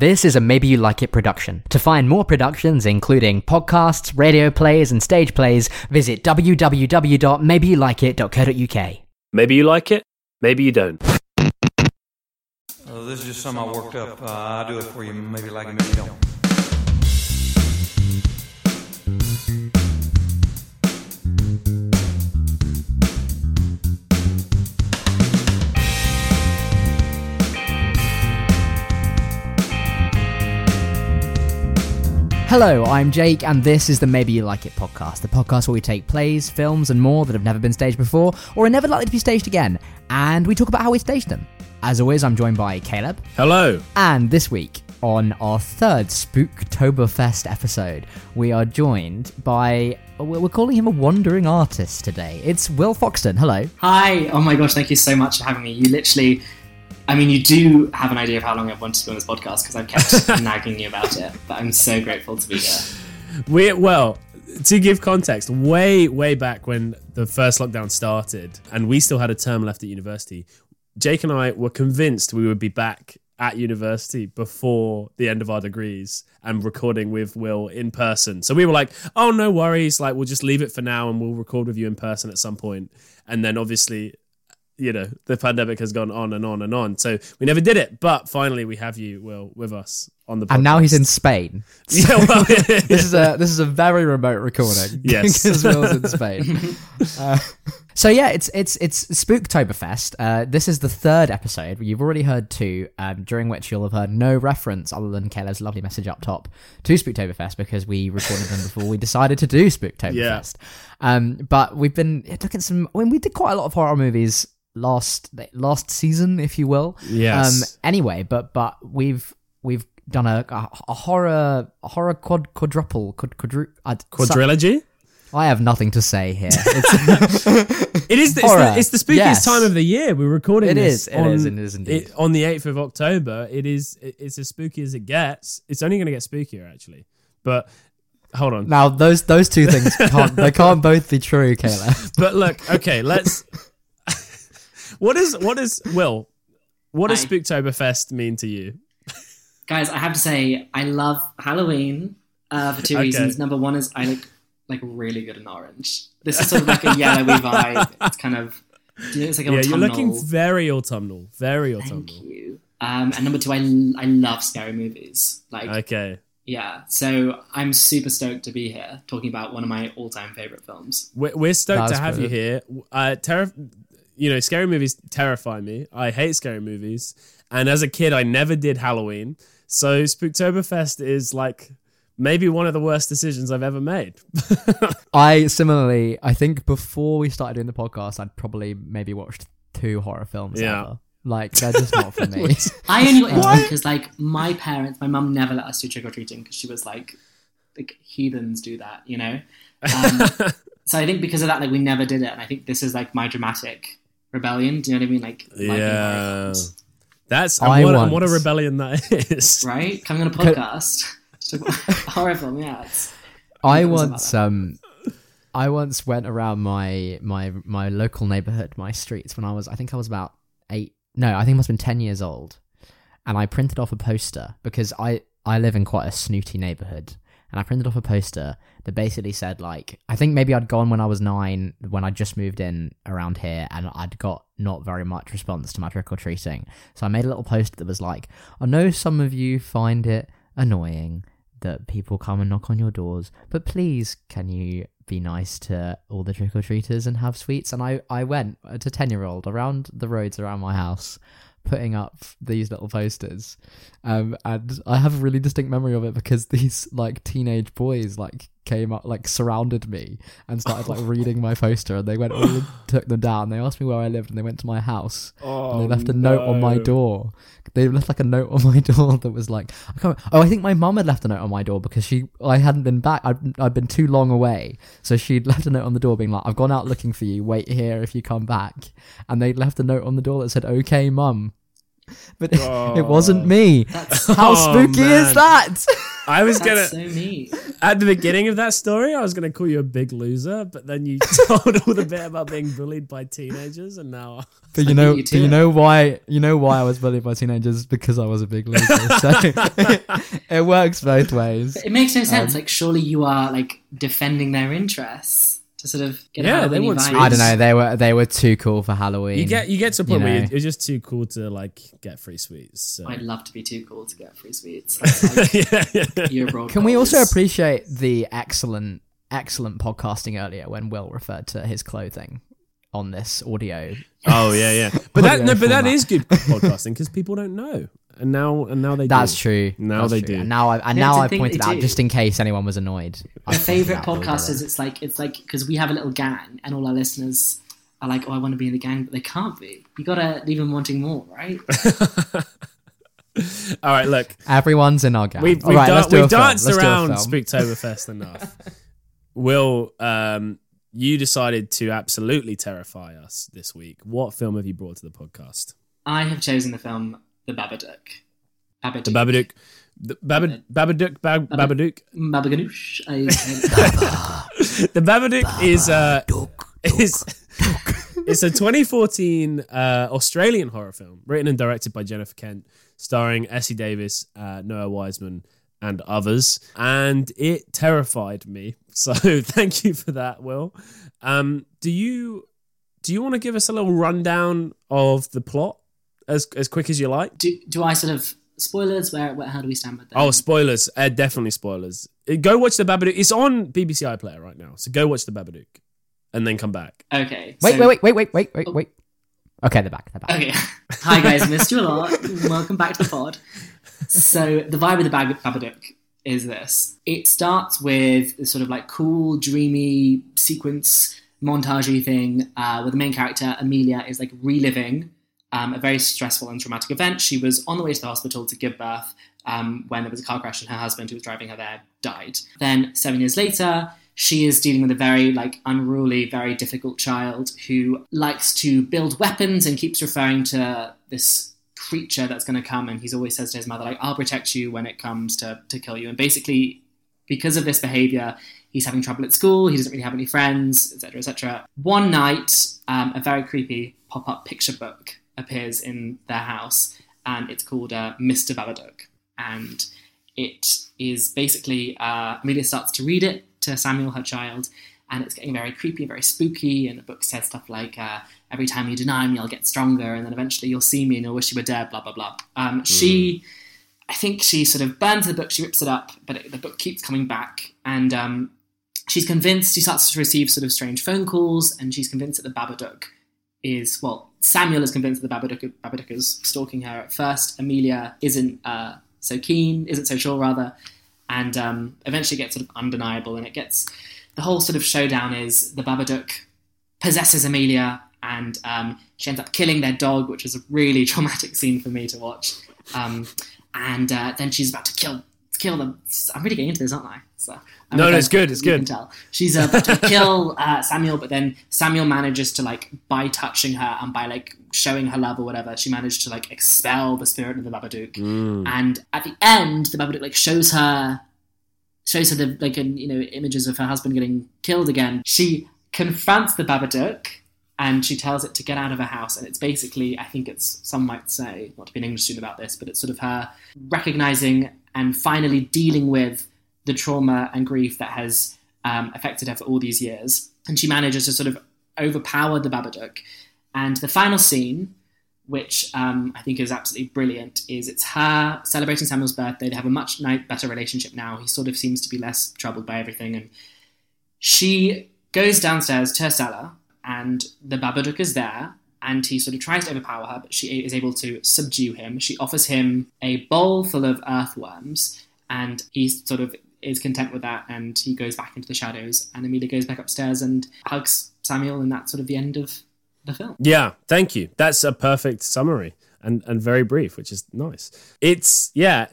This is a Maybe You Like It production. To find more productions, including podcasts, radio plays, and stage plays, visit www.maybeyouLikeIt.co.uk. Maybe you like it, maybe you don't. Uh, this is just something I worked up. Uh, I'll do it for you. Maybe you like it, maybe you don't. Hello, I'm Jake, and this is the Maybe You Like It podcast, the podcast where we take plays, films, and more that have never been staged before or are never likely to be staged again, and we talk about how we staged them. As always, I'm joined by Caleb, Hello. and this week, on our third Spooktoberfest episode, we are joined by. We're calling him a wandering artist today. It's Will Foxton. Hello. Hi! Oh my gosh, thank you so much for having me. You literally, I mean, you do have an idea of how long I've wanted to be on this podcast because I've kept nagging you about it, but I'm so grateful to be here. We well, to give context, way way back when the first lockdown started, and we still had a term left at university. Jake and I were convinced we would be back at university before the end of our degrees and recording with Will in person. So we were like, "Oh, no worries. Like, we'll just leave it for now, and we'll record with you in person at some point." And then obviously. You know, the pandemic has gone on and on and on. So we never did it. But finally, we have you, Will, with us on the podcast. And now he's in Spain. Yeah, well, this is a this is a very remote recording. Yes. because Will's in Spain. Uh, so yeah, it's it's it's Spooktoberfest. Uh, this is the third episode. You've already heard two, um, during which you'll have heard no reference other than Keller's lovely message up top to Spooktoberfest because we recorded them before we decided to do Spooktoberfest. Um, but we've been looking at some. I mean, we did quite a lot of horror movies last last season, if you will. Yes. Um, anyway, but but we've we've done a, a, a horror a horror quad quadruple quad, quadru, uh, Quadrilogy? I have nothing to say here. It's, It is. The, it's, Horror. the, it's the spookiest Yes. time of the year. We're recording. It this is, it on, is, it is indeed. it- on the eighth of October. It is. it- It's as spooky as it gets. It's only going to get spookier, actually. But hold on. now those those two things can't they can't both be true, Kayla. But look. Okay. Let's. what is what is Will? What does Spooktoberfest mean to you? Guys, I have to say, I love Halloween uh, for two Okay. reasons. Number one is I look like really good in orange. This is sort of like a yellowy vibe. It's kind of, you know, it's like Yeah, you're looking very autumnal. Very autumnal. Thank you. Um, and number two, I, I love scary movies. Like, Okay. yeah. So I'm super stoked to be here talking about one of my all-time favorite films. We're, we're stoked That's to have you here. brilliant. Uh, terri- you know, scary movies terrify me. I hate scary movies, and as a kid, I never did Halloween. So Spooktoberfest is like maybe one of the worst decisions I've ever made. I similarly, I think before we started doing the podcast, I'd probably maybe watched two horror films. Yeah. ever. like they're just not for me. I only got into What? because like my parents, my mum never let us do trick or treating because she was like, like heathens do that, you know. Um, so I think because of that, like we never did it, and I think this is like my dramatic rebellion. Do you know what I mean? Like, Yeah. Films, That's I and what, and what a rebellion that is. right? Coming on a podcast, to talk about yeah. It's, I It was about once um I once went around my my my local neighborhood, my streets when I was I think I was about 8 no, I think I must have been 10 years old. And I printed off a poster because I I live in quite a snooty neighborhood and I printed off a poster that basically said like I think maybe I'd gone when I was 9 when I just moved in around here and I'd got not very much response to my trick or treating. So I made a little poster that was like I know some of you find it annoying that people come and knock on your doors, but please can you be nice to all the trick or treaters and have sweets? And I, I went a 10 year old around the roads around my house putting up these little posters. Um, and I have a really distinct memory of it because these like teenage boys like came up, like surrounded me and started like reading my poster and they went all and took them down. They asked me where I lived and they went to my house and they oh, left a note on my door. They left like a note on my door that was like, I can't, oh, I think my mum had left a note on my door because she, I hadn't been back. I'd, I'd been too long away, so she'd left a note on the door being like, "I've gone out looking for you. Wait here if you come back." And they left a note on the door that said, "Okay, mum." But it wasn't me. that's How Oh, spooky man. is that? I was gonna That's so neat. at the beginning of that story, I was gonna call you a big loser, but then you told all the bit about being bullied by teenagers, and now But you know, you but you know why? You know why I was bullied by teenagers because I was a big loser. So it works both ways. It makes no Um, sense. like, surely you are like defending their interests to sort of get Yeah, yeah, they want sweets. I don't know. They were they were too cool for Halloween. you get you get to a point You where know. you're, you're just too cool to like get free sweets. So. I'd love to be too cool to get free sweets. Like yeah, yeah. Can we also appreciate the excellent excellent podcasting earlier when Will referred to his clothing on this audio? Oh yeah, yeah. But that no, but that format. is good podcasting because people don't know, and now and now they. That's do. true. Now That's they true. do. And now I and Yeah, now it's a I pointed out do. just in case anyone was annoyed. My favorite out that we did podcast it. is it's like it's like because we have a little gang and all our listeners are like, oh, I want to be in the gang, but they can't be. You gotta leave them wanting more, right? All right, look, Everyone's in our gang. we've, we've, right, dan- let's do we've a film. danced Let's do a around film. Spooktoberfest enough. we'll um, you decided to absolutely terrify us this week. What film have you brought to the podcast? I have chosen the film The Babadook. Babadook. The Babadook. The Babad- Babadook. Bab- Babadook. Babaganoush. The Babadook is uh is it's a 2014 uh, Australian horror film written and directed by Jennifer Kent, starring Essie Davis, uh, Noah Wiseman, and others. And it terrified me. So thank you for that, Will. Um, do you do you want to give us a little rundown of the plot as as quick as you like? do, do I sort of spoilers? Where, where how do we stand with that? Oh, spoilers! Uh, definitely spoilers. Uh, Go watch the Babadook. It's on BBC iPlayer right now, so go watch the Babadook, and then come back. okay. Wait, so- wait, wait, wait, wait, wait, wait, wait. Okay, they're back. They're back. Okay. Hi guys, missed you a lot. Welcome back to the pod. So the vibe of the Bab- Babadook is this. It starts with this sort of like cool, dreamy sequence montagey thing uh, where the main character Amelia is like reliving um, a very stressful and traumatic event. She was on the way to the hospital to give birth um, when there was a car crash and her husband, who was driving her there, died. Then seven years later, she is dealing with a very like unruly, very difficult child who likes to build weapons and keeps referring to this creature that's going to come. And he's always says to his mother, like, "I'll protect you when it comes to to kill you." And basically, because of this behavior, he's having trouble at school. He doesn't really have any friends, etc., etc. One night, um, a very creepy pop-up picture book appears in their house, and it's called uh, Mr. Babadook, and it is basically uh, Amelia starts to read it to Samuel, her child, and it's getting very creepy, very spooky. And the book says stuff like, uh, "Every time you deny me, I'll get stronger, and then eventually you'll see me and you'll wish you were dead." Blah blah blah. Um, She, I think, she sort of burns the book, she rips it up, but it, the book keeps coming back, and um, she's convinced. She starts to receive sort of strange phone calls, and she's convinced that the Babadook is well. Samuel is convinced that the Babadook, Babadook is stalking her at first. Amelia isn't uh, so keen, isn't so sure rather, and um, eventually gets sort of undeniable. And it gets the whole sort of showdown is the Babadook possesses Amelia, and um, she ends up killing their dog, which is a really traumatic scene for me to watch. Um, and uh, then she's about to kill kill them. I'm really getting into this, aren't I? So, I'm No, no, it's good, it's you good. Can tell. She's uh, about to kill uh, Samuel, but then Samuel manages to like by touching her and by like showing her love or whatever, she managed to like expel the spirit of the Babadook. Mm. And at the end, the Babadook like shows her shows her the like in, you know images of her husband getting killed again. She confronts the Babadook and she tells it to get out of her house. And it's basically, I think it's some might say, not to be an English student about this, but it's sort of her recognizing and finally dealing with the trauma and grief that has um, affected her for all these years. And she manages to sort of overpower the Babadook. And the final scene, which um, I think is absolutely brilliant, is it's her celebrating Samuel's birthday. They have a much better relationship now. He sort of seems to be less troubled by everything. And she goes downstairs to her cellar, and the Babadook is there. And he sort of tries to overpower her, but she is able to subdue him. She offers him a bowl full of earthworms, and he sort of is content with that. And he goes back into the shadows. And Amelia goes back upstairs and hugs Samuel, and that's sort of the end of the film. Yeah, thank you. That's a perfect summary and and very brief, which is nice. It's yeah,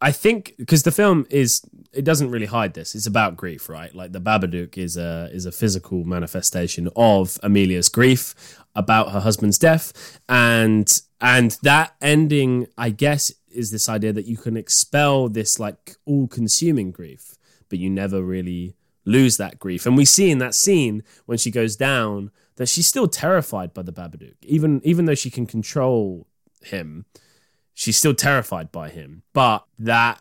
I think because the film is it doesn't really hide this. It's about grief, right? Like the Babadook is a is a physical manifestation of Amelia's grief about her husband's death and and that ending I guess is this idea that you can expel this like all-consuming grief, but you never really lose that grief. And we see in that scene when she goes down that she's still terrified by the Babadook, even even though she can control him. She's still terrified by him. But that,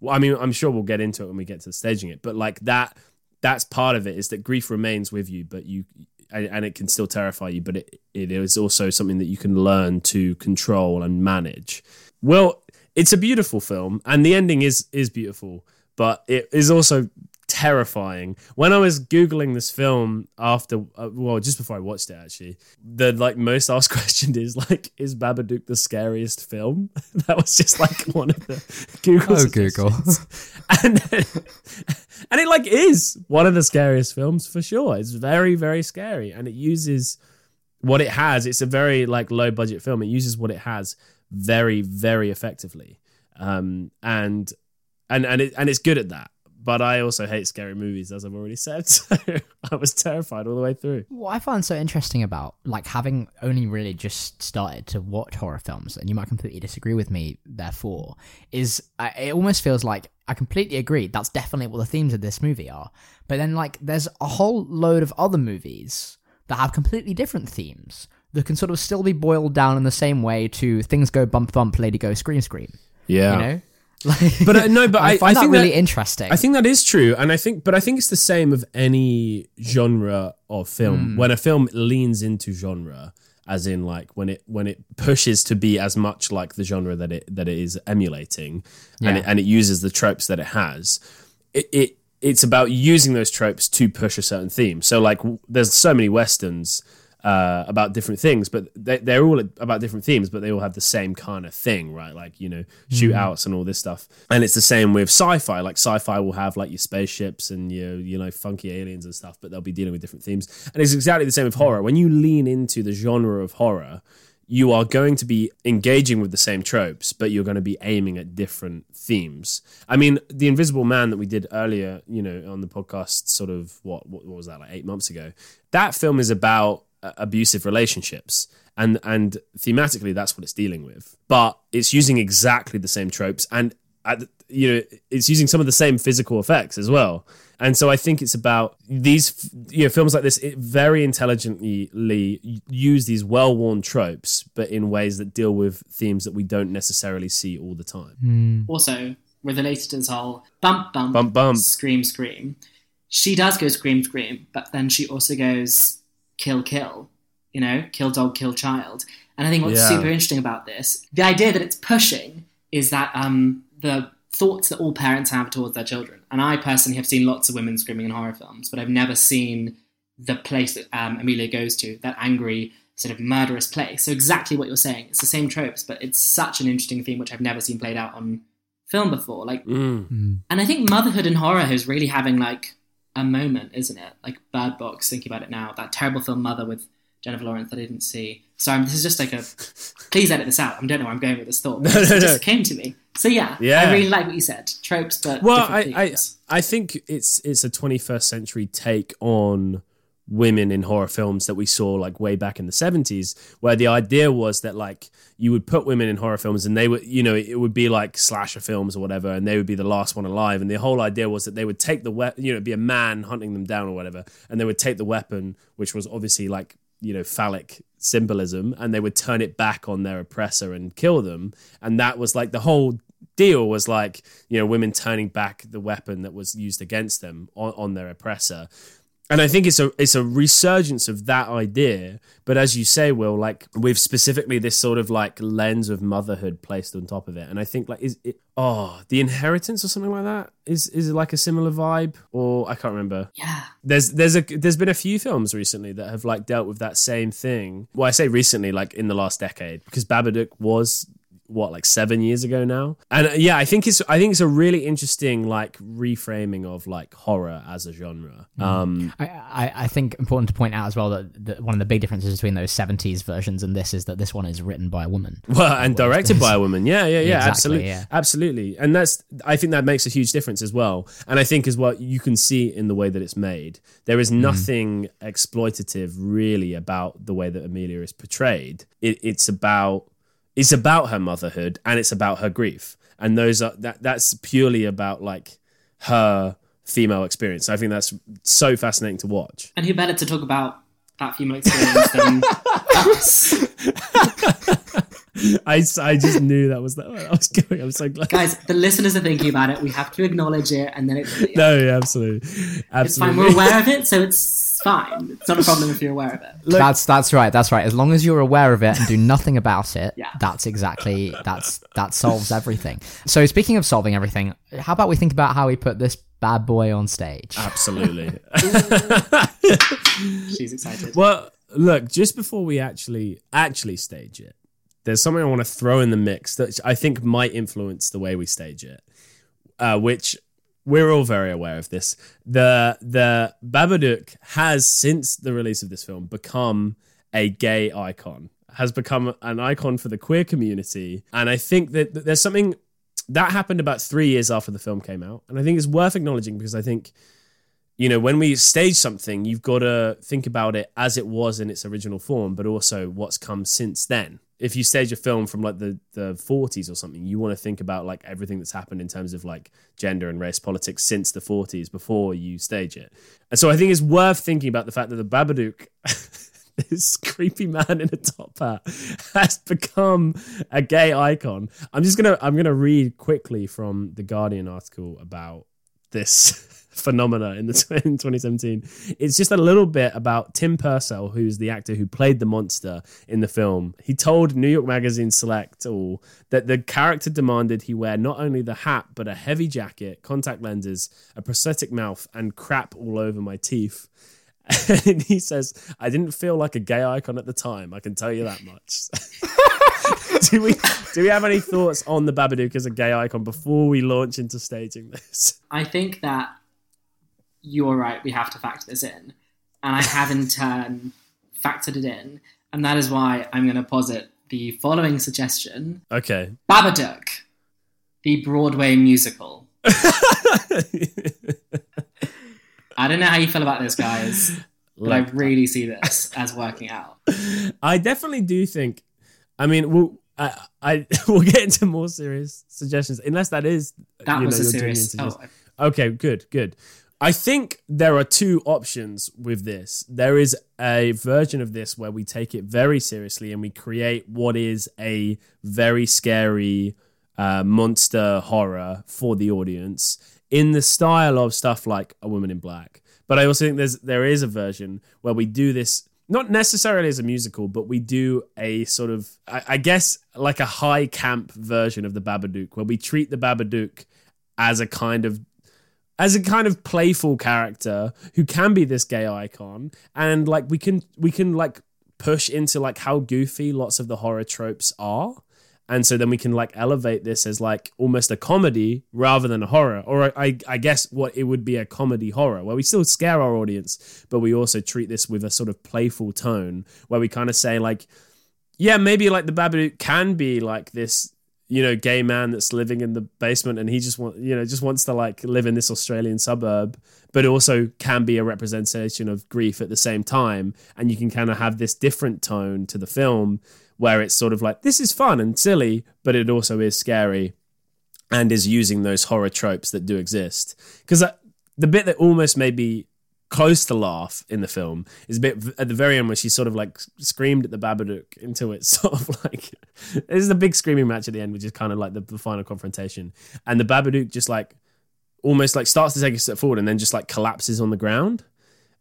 well, I mean, I'm sure we'll get into it when we get to staging it. But like that, that's part of it is that grief remains with you, but you and, and it can still terrify you, but it, it is also something that you can learn to control and manage. Well, it's a beautiful film, and the ending is is beautiful, but it is also terrifying. When I was googling this film after, uh, well, just before I watched it, actually, the like most asked question is like, "Is Babadook the scariest film?" that was just like one of the Google. Oh, Google. and and it like is one of the scariest films for sure. It's very very scary, and it uses what it has. It's a very like low budget film. It uses what it has very very effectively, um, and and and it, and it's good at that. But I also hate scary movies, as I've already said. So I was terrified all the way through. What I find so interesting about like having only really just started to watch horror films, and you might completely disagree with me, therefore, is uh, it almost feels like I completely agree. That's definitely what the themes of this movie are. But then, like, there's a whole load of other movies that have completely different themes that can sort of still be boiled down in the same way to things go bump bump, lady go scream scream. Yeah, You know, like, But, uh, no, but I- find I that think really that- interesting. I think that is true, and I think, but I think it's the same of any genre of film. When a film leans into genre, as in like when it when it pushes to be as much like the genre that it that it is emulating, and it, and it uses the tropes that it has, it, it it's about using those tropes to push a certain theme. So like, there's so many westerns. Uh, about different things, but they, they're all about different themes, but they all have the same kind of thing, right? Like, you know, shootouts and all this stuff. And it's the same with sci-fi. Like sci-fi will have like your spaceships and your, you know, funky aliens and stuff, but they'll be dealing with different themes. And it's exactly the same with horror. When you lean into the genre of horror, you are going to be engaging with the same tropes, but you're going to be aiming at different themes. I mean, The Invisible Man that we did earlier, you know, on the podcast, sort of what what, was that like eight months ago? That film is about Uh, abusive relationships, and and thematically, that's what it's dealing with. But it's using exactly the same tropes, and at, you know, it's using some of the same physical effects as well. And so I think it's about these, you know, films like this. It very intelligently use these well-worn tropes, but in ways that deal with themes that we don't necessarily see all the time. Hmm. Also, related to this whole bump bump Bump, bump. scream scream. She does go scream scream, but then she also goes kill kill. You know, kill dog, kill child. And I think what's Yeah. super interesting about this, the idea that it's pushing, is that um, the thoughts that all parents have towards their children. And I personally have seen lots of women screaming in horror films, but I've never seen the place that um, Amelia goes to, that angry, sort of murderous place. So exactly what you're saying. It's the same tropes, but it's such an interesting theme which I've never seen played out on film before. Like, Mm. and I think motherhood and horror is really having like a moment, isn't it? Like Bird Box, thinking about it now, that terrible film Mother with Jennifer Lawrence that I didn't see. Sorry, this is just like a. Please edit this out. I don't know where I'm going with this thought. but No, it no, just came to me. So yeah, Yeah. I really like what you said. Tropes, but Well, I, I. I think it's it's a 21st century take on women in horror films that we saw like way back in the 70s where the idea was that like you would put women in horror films and they would you know it would be like slasher films or whatever and they would be the last one alive and the whole idea was that they would take the weapon you know be a man hunting them down or whatever and they would take the weapon which was obviously like you know phallic symbolism and they would turn it back on their oppressor and kill them and that was like the whole deal was like you know women turning back the weapon that was used against them on, on their oppressor and I think it's a it's a resurgence of that idea. But as you say, Will, like with specifically this sort of like lens of motherhood placed on top of it, and I think like is it oh the inheritance or something like that is is it like a similar vibe or I can't remember. yeah, There's there's a there's been a few films recently that have like dealt with that same thing. Well, I say recently, like in the last decade, because Babadook was what like seven years ago now, and uh, yeah, I think it's I think it's a really interesting like reframing of like horror as a genre. Um, I, I, I think important to point out as well that, that one of the big differences between those 70s versions and this is that this one is written by a woman. Well, and directed by a woman. Yeah, yeah, yeah, Exactly, absolutely. yeah. Absolutely. And that's I think that makes a huge difference as well. And I think as well you can see in the way that it's made. There Mm. nothing exploitative really about the way that Amelia is portrayed. It, it's about it's about her motherhood and it's about her grief, and those are that that's purely about like her female experience. I think that's so fascinating to watch. And who better to talk about that female experience than us? I, I just knew that was that I was going. I'm so glad. Guys, the listeners are thinking about it. We have to acknowledge it, and then it, No, yeah, absolutely, it's fine. absolutely. We're aware of it, so it's fine. It's not a problem if you're aware of it. that's that's right. That's right. As long as you're aware of it and do nothing about it, Yeah. that's exactly that's that solves everything. So speaking of solving everything, how about we think about how we put this bad boy on stage? absolutely. She's excited. Well, look, just before we actually actually stage it, there's something I want to throw in the mix that I think might influence the way we stage it, uh, which we're all very aware of this. The the Babadook has since the release of this film become a gay icon, has become an icon for the queer community, and I think that that there's something that happened about three years after the film came out, and I think it's worth acknowledging because I think you know, when we stage something, you've got to think about it as it was in its original form, but also what's come since then. If you stage a film from like the, the 40s or something, you want to think about like everything that's happened in terms of like gender and race politics since the 40s before you stage it. And so I think it's worth thinking about the fact that the Babadook, this creepy man in a top hat, has become a gay icon. I'm just gonna I'm gonna read quickly from the Guardian article about this phenomena in the in 2017. It's just a little bit about Tim Purcell, who's the actor who played the monster in the film. He told New York Magazine Select all that the character demanded he wear not only the hat but a heavy jacket, contact lenses, a prosthetic mouth, and crap all over my teeth. And he says, "I didn't feel like a gay icon at the time. I can tell you that much." do we do we have any thoughts on the Babadook as a gay icon before we launch into staging this? I think that you're right. We have to factor this in, and I have in turn factored it in, and that is why I'm going to posit the following suggestion: Okay. Babadook, the Broadway musical. I don't know how you feel about this, guys, but I uh, really see this as working out. I definitely do think. I mean, we'll, I, I we'll get into more serious suggestions, unless that is That you was know, a serious. Oh, suggestion. Oh, Okay, good, good. I think there are two options with this. There is a version of this where we take it very seriously and we create what is a very scary uh, monster horror for the audience in the style of stuff like A Woman in Black. But I also think there's there is a version where we do this not necessarily as a musical, but we do a sort of I, I guess like a high camp version of the Babadook, where we treat the Babadook as a kind of as a kind of playful character who can be this gay icon and like we can we can like push into like how goofy lots of the horror tropes are. And so then we can like elevate this as like almost a comedy rather than a horror or I, I guess what it would be a comedy horror where we still scare our audience but we also treat this with a sort of playful tone where we kind of say like yeah maybe like the babadook can be like this you know gay man that's living in the basement and he just want you know just wants to like live in this australian suburb but also can be a representation of grief at the same time. And you can kind of have this different tone to the film where it's sort of like this is fun and silly but it also is scary and is using those horror tropes that do exist. Because uh, the bit that almost made me close to laugh in the film is a bit at the very end where she sort of like screamed at the Babadook until it's sort of like there's a big screaming match at the end, which is kind of like the, the final confrontation, and the Babadook just like almost like starts to take a step forward and then just like collapses on the ground,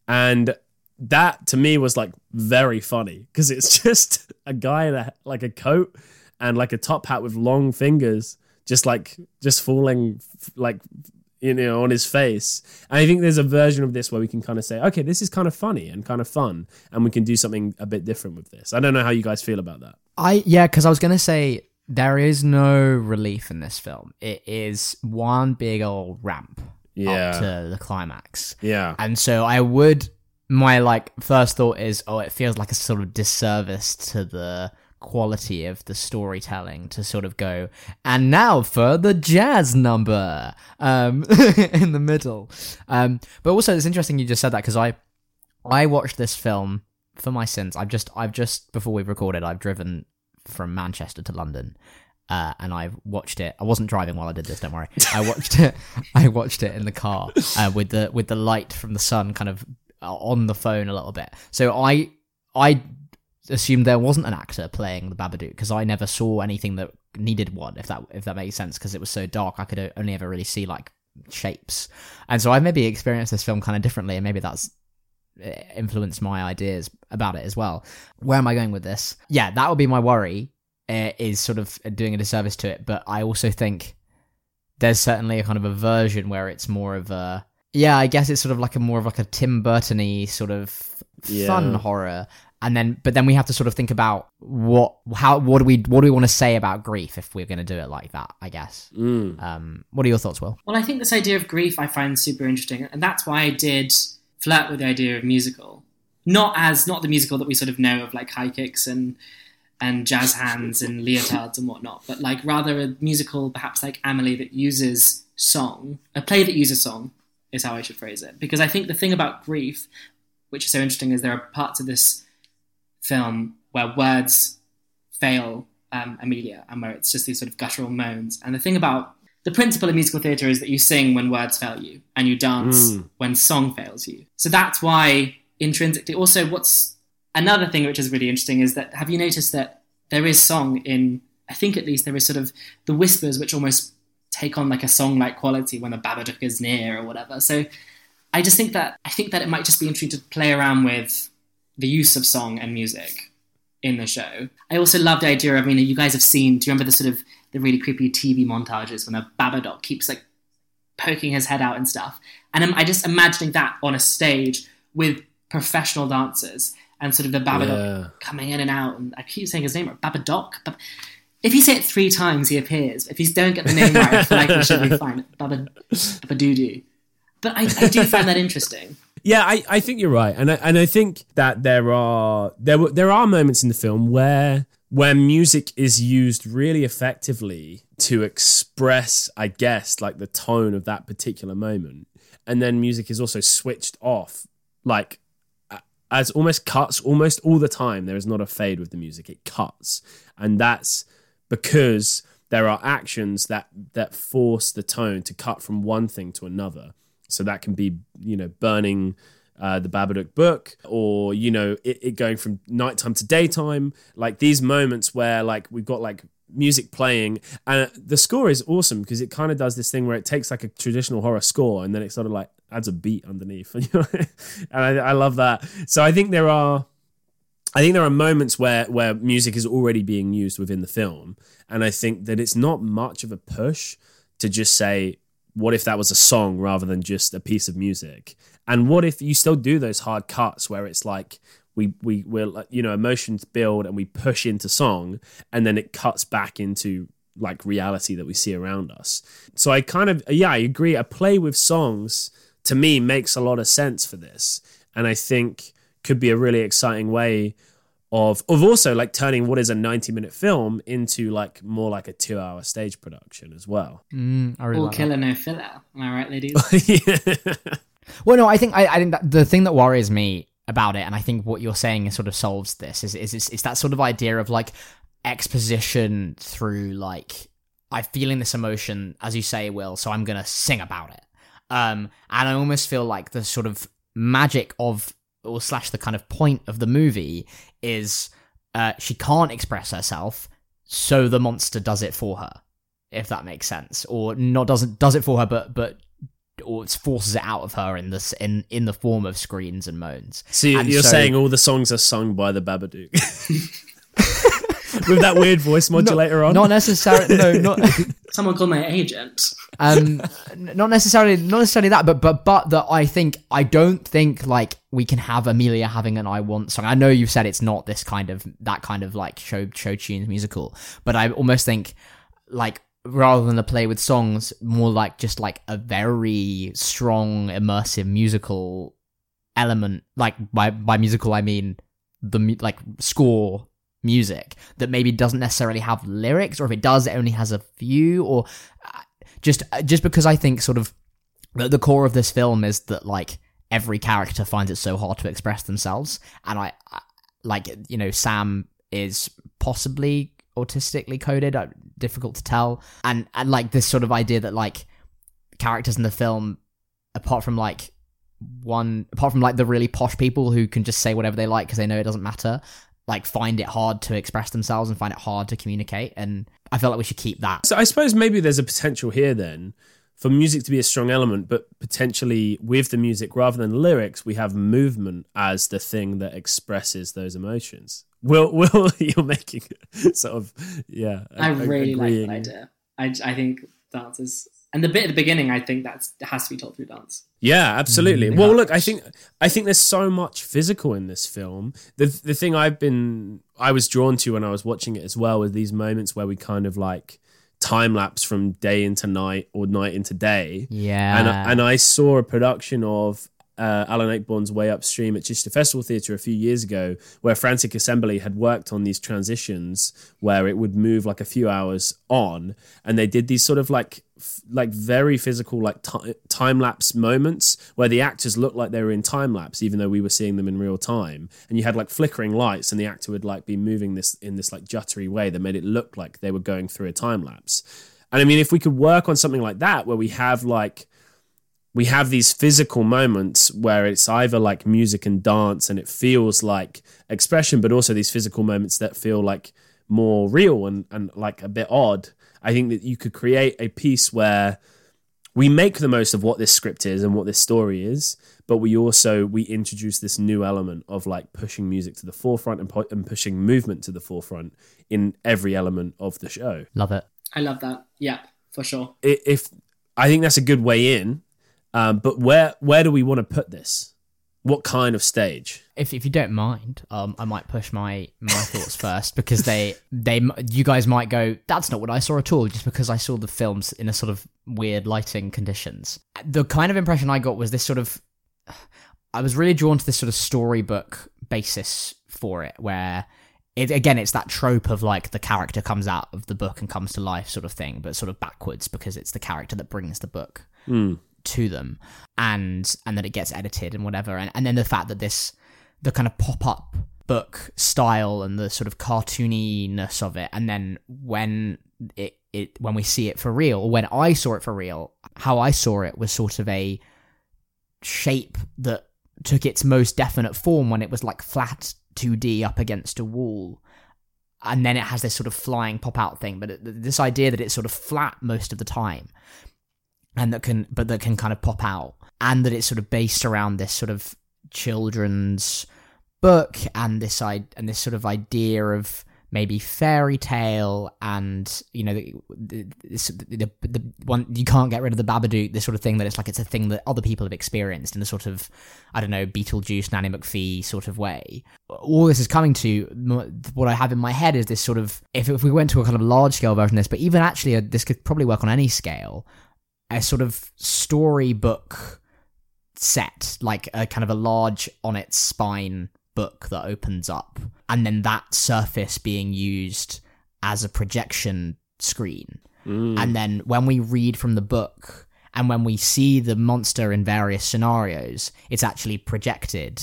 and that to me was like very funny because it's just a guy a, like a coat and like a top hat with long fingers just like just falling like you know on his face. And i think there's a version of this where we can kind of say okay this is kind of funny and kind of fun and we can do something a bit different with this. I don't know how you guys feel about that. I yeah, because I was gonna say there is no relief in this film. It is one big old ramp Yeah. up to the climax, yeah. And so I would my like first thought is oh, it feels like a sort of disservice to the quality of the storytelling to sort of go and now for the jazz number um in the middle um but also it's interesting you just said that because i i watched this film for my sins i've just i've just before we've recorded i've driven from Manchester to London. Uh, and I watched it. I wasn't driving while I did this. Don't worry. I watched it. I watched it in the car uh, with the with the light from the sun kind of uh, on the phone a little bit. So I I assumed there wasn't an actor playing the Babadook because I never saw anything that needed one. If that if that makes sense, because it was so dark, I could only ever really see like shapes. And so I maybe experienced this film kind of differently, and maybe that's eh, influenced my ideas about it as well. Where am I going with this? Yeah, that would be my worry. Uh, is sort of doing a disservice to it, but I also think there's certainly a kind of a version where it's more of a yeah, I guess it's sort of like a more of like a Tim Burtony sort of fun Yeah. horror, and then but then we have to sort of think about what how what do we what do we want to say about grief if we're going to do it like that? I guess. Mm. Um, what are your thoughts, Will? Well, I think this idea of grief I find super interesting, and that's why I did flirt with the idea of musical. Not as not the musical that we sort of know of, like high kicks and and jazz hands and leotards and whatnot, but like rather a musical, perhaps like Amelie, that uses song, a play that uses song, is how I should phrase it. Because I think the thing about grief, which is so interesting, is there are parts of this film where words fail um, Amelia and where it's just these sort of guttural moans. And the thing about the principle of musical theatre is that you sing when words fail you and you dance Mm. when song fails you. So that's why intrinsically, also, what's another thing which is really interesting is that have you noticed that there is song in, I think at least there is sort of the whispers which almost take on like a song like quality when the Babadook is near or whatever. So I just think that I think that it might just be interesting to play around with the use of song and music in the show. I also love the idea of, I mean, you guys have seen, do you remember the sort of the really creepy TV montages when the Babadook keeps like poking his head out and stuff? And I'm I just imagining that on a stage with professional dancers and sort of the Babadook Yeah. coming in and out. And I keep saying his name right, Babadook. But if you say it three times, he appears. If you don't get the name right, I feel like we should be fine. Baba, Babadoodoo. But I, I do find that interesting. Yeah, I, I think you're right, and I, and I think that there are there there are moments in the film where where music is used really effectively to express, I guess, like the tone of that particular moment, and then music is also switched off, like as almost cuts almost all the time. There is not a fade with the music; it cuts, and that's because there are actions that that force the tone to cut from one thing to another. So that can be, you know, burning uh, the Babadook book, or you know, it, it going from nighttime to daytime. Like these moments where, like, we've got like music playing, and the score is awesome because it kind of does this thing where it takes like a traditional horror score, and then it sort of like adds a beat underneath, and I, I love that. So I think there are. I think there are moments where where music is already being used within the film, and I think that it's not much of a push to just say, "What if that was a song rather than just a piece of music?" And what if you still do those hard cuts where it's like we we we're you know emotions build and we push into song, and then it cuts back into like reality that we see around us. So I kind of yeah I agree. A play with songs to me makes a lot of sense for this, and I think could be a really exciting way of of also like turning what is a 90 minute film into like more like a two hour stage production as well Mm, I really All like that. killer, no filler. Am I right, ladies? yeah. Well, no, I think I, I think that the thing that worries me about it, and I think what you're saying sort of solves this, is is it's, it's that sort of idea of like exposition through like I'm feeling this emotion, as you say, Will, so I'm gonna sing about it. Um, and I almost feel like the sort of magic of or slash the kind of point of the movie is uh, she can't express herself, so the monster does it for her, if that makes sense, or not doesn't does it for her, but but or it forces it out of her in this in in the form of screams and moans. so you- And you're so- saying all the songs are sung by the babadook with that weird voice modulator on Not necessarily, no, not Someone called my agent. um, not necessarily, not necessarily that, but but but that I think I don't think like we can have Amelia having an "I Want" song. I know you've said it's not this kind of that kind of like show show tunes musical, but I almost think like rather than a play with songs, more like just like a very strong immersive musical element. Like by by musical, I mean the like score music that maybe doesn't necessarily have lyrics, or if it does, it only has a few, or uh, just just because I think sort of the, the core of this film is that like every character finds it so hard to express themselves, and I, I like you know Sam is possibly autistically coded. uh, Difficult to tell, and and like this sort of idea that like characters in the film, apart from like one, apart from like the really posh people who can just say whatever they like because they know it doesn't matter, like find it hard to express themselves and find it hard to communicate. And I feel like we should keep that. So I suppose maybe there's a potential here then for music to be a strong element, but potentially with the music rather than lyrics, we have movement as the thing that expresses those emotions. Will, Will, you're making sort of yeah. I really agreeing. like that idea. I, I think dance is, and the bit at the beginning, I think that's has to be told through dance. Yeah, absolutely. Mm, well, yeah. look, I think I think there's so much physical in this film. The the thing I've been I was drawn to when I was watching it as well was these moments where we kind of like time lapse from day into night or night into day. Yeah, And and I saw a production of uh, Alan Ayckbourn's Way Upstream at Chichester Festival Theatre a few years ago, where Frantic Assembly had worked on these transitions where it would move like a few hours on, and they did these sort of like f- like very physical like ti time lapse moments where the actors looked like they were in time lapse, even though we were seeing them in real time, and you had like flickering lights, and the actor would like be moving this in this like juttery way that made it look like they were going through a time lapse. And I mean, if we could work on something like that, where we have like we have these physical moments where it's either like music and dance and it feels like expression, but also these physical moments that feel like more real and, and like a bit odd. I think that you could create a piece where we make the most of what this script is and what this story is, but we also we introduce this new element of like pushing music to the forefront and, pu- and pushing movement to the forefront in every element of the show. love it. I love that. Yeah, for sure. If I think that's a good way in, um, but where where do we want to put this? What kind of stage? If, if you don't mind, um, I might push my my thoughts first because they they you guys might go that's not what I saw at all just because I saw the films in a sort of weird lighting conditions. The kind of impression I got was this sort of I was really drawn to this sort of storybook basis for it where it again it's that trope of like the character comes out of the book and comes to life sort of thing but sort of backwards because it's the character that brings the book Hmm. To them and and that it gets edited and whatever. And, and then the fact that this the kind of pop-up book style and the sort of cartooniness of it and then when it, it when we see it for real or when i saw it for real how i saw it was sort of a shape that took its most definite form when it was like flat 2d up against a wall. And then it has this sort of flying pop out thing but this idea that it's sort of flat most of the time and that can but that can kind of pop out and that it's sort of based around this sort of children's book and this i and this sort of idea of maybe fairy tale and you know the, the, the, the one you can't get rid of the babadook this sort of thing that it's like it's a thing that other people have experienced in a sort of i don't know beetlejuice nanny mcphee sort of way. All this is coming to what i have in my head is this sort of if, if we went to a kind of large scale version of this but even actually uh this could probably work on any scale a sort of storybook set, like a kind of a large on its spine book that opens up, and then that surface being used as a projection screen. Mm. And then when we read from the book and when we see the monster in various scenarios, it's actually projected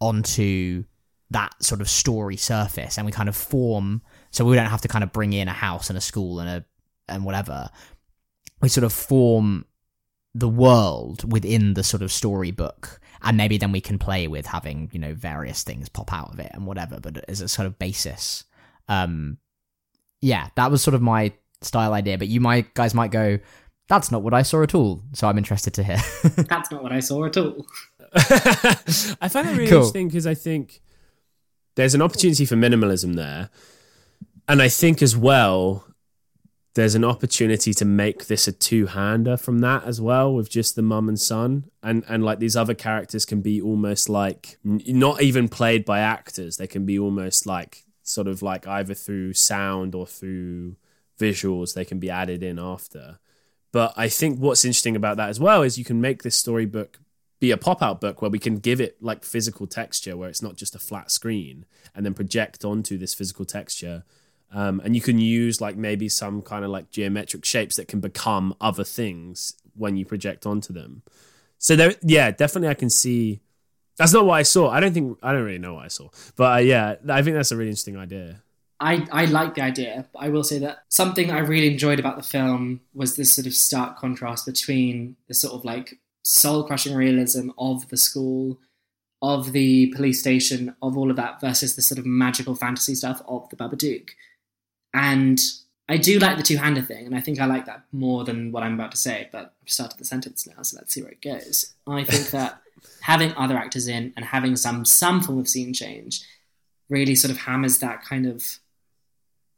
onto that sort of story surface and we kind of form so we don't have to kind of bring in a house and a school and a and whatever we sort of form the world within the sort of storybook and maybe then we can play with having you know various things pop out of it and whatever but as a sort of basis um yeah that was sort of my style idea but you might guys might go that's not what i saw at all so i'm interested to hear That's not what I saw at all. I find that really Cool. interesting because I think there's an opportunity for minimalism there. And I think as well, there's an opportunity to make this a two hander from that as well with just the mum and son. And and like these other characters can be almost like not even played by actors. They can be almost like sort of like either through sound or through visuals, they can be added in after. But I think what's interesting about that as well is you can make this storybook be a pop out book where we can give it like physical texture, where it's not just a flat screen, and then project onto this physical texture. Um, and you can use like maybe some kind of like geometric shapes that can become other things when you project onto them. So there, yeah, definitely I can see. That's not what I saw. I don't think I don't really know what I saw, but uh, yeah, I think that's a really interesting idea. I, I like the idea, but I will say that something I really enjoyed about the film was this sort of stark contrast between the sort of like soul crushing realism of the school, of the police station, of all of that, versus the sort of magical fantasy stuff of the Babadook. And I do like the two-hander thing, and I think I like that more than what I'm about to say, but I've started the sentence now, so let's see where it goes. I think that having other actors in and having some some form of scene change really sort of hammers that kind of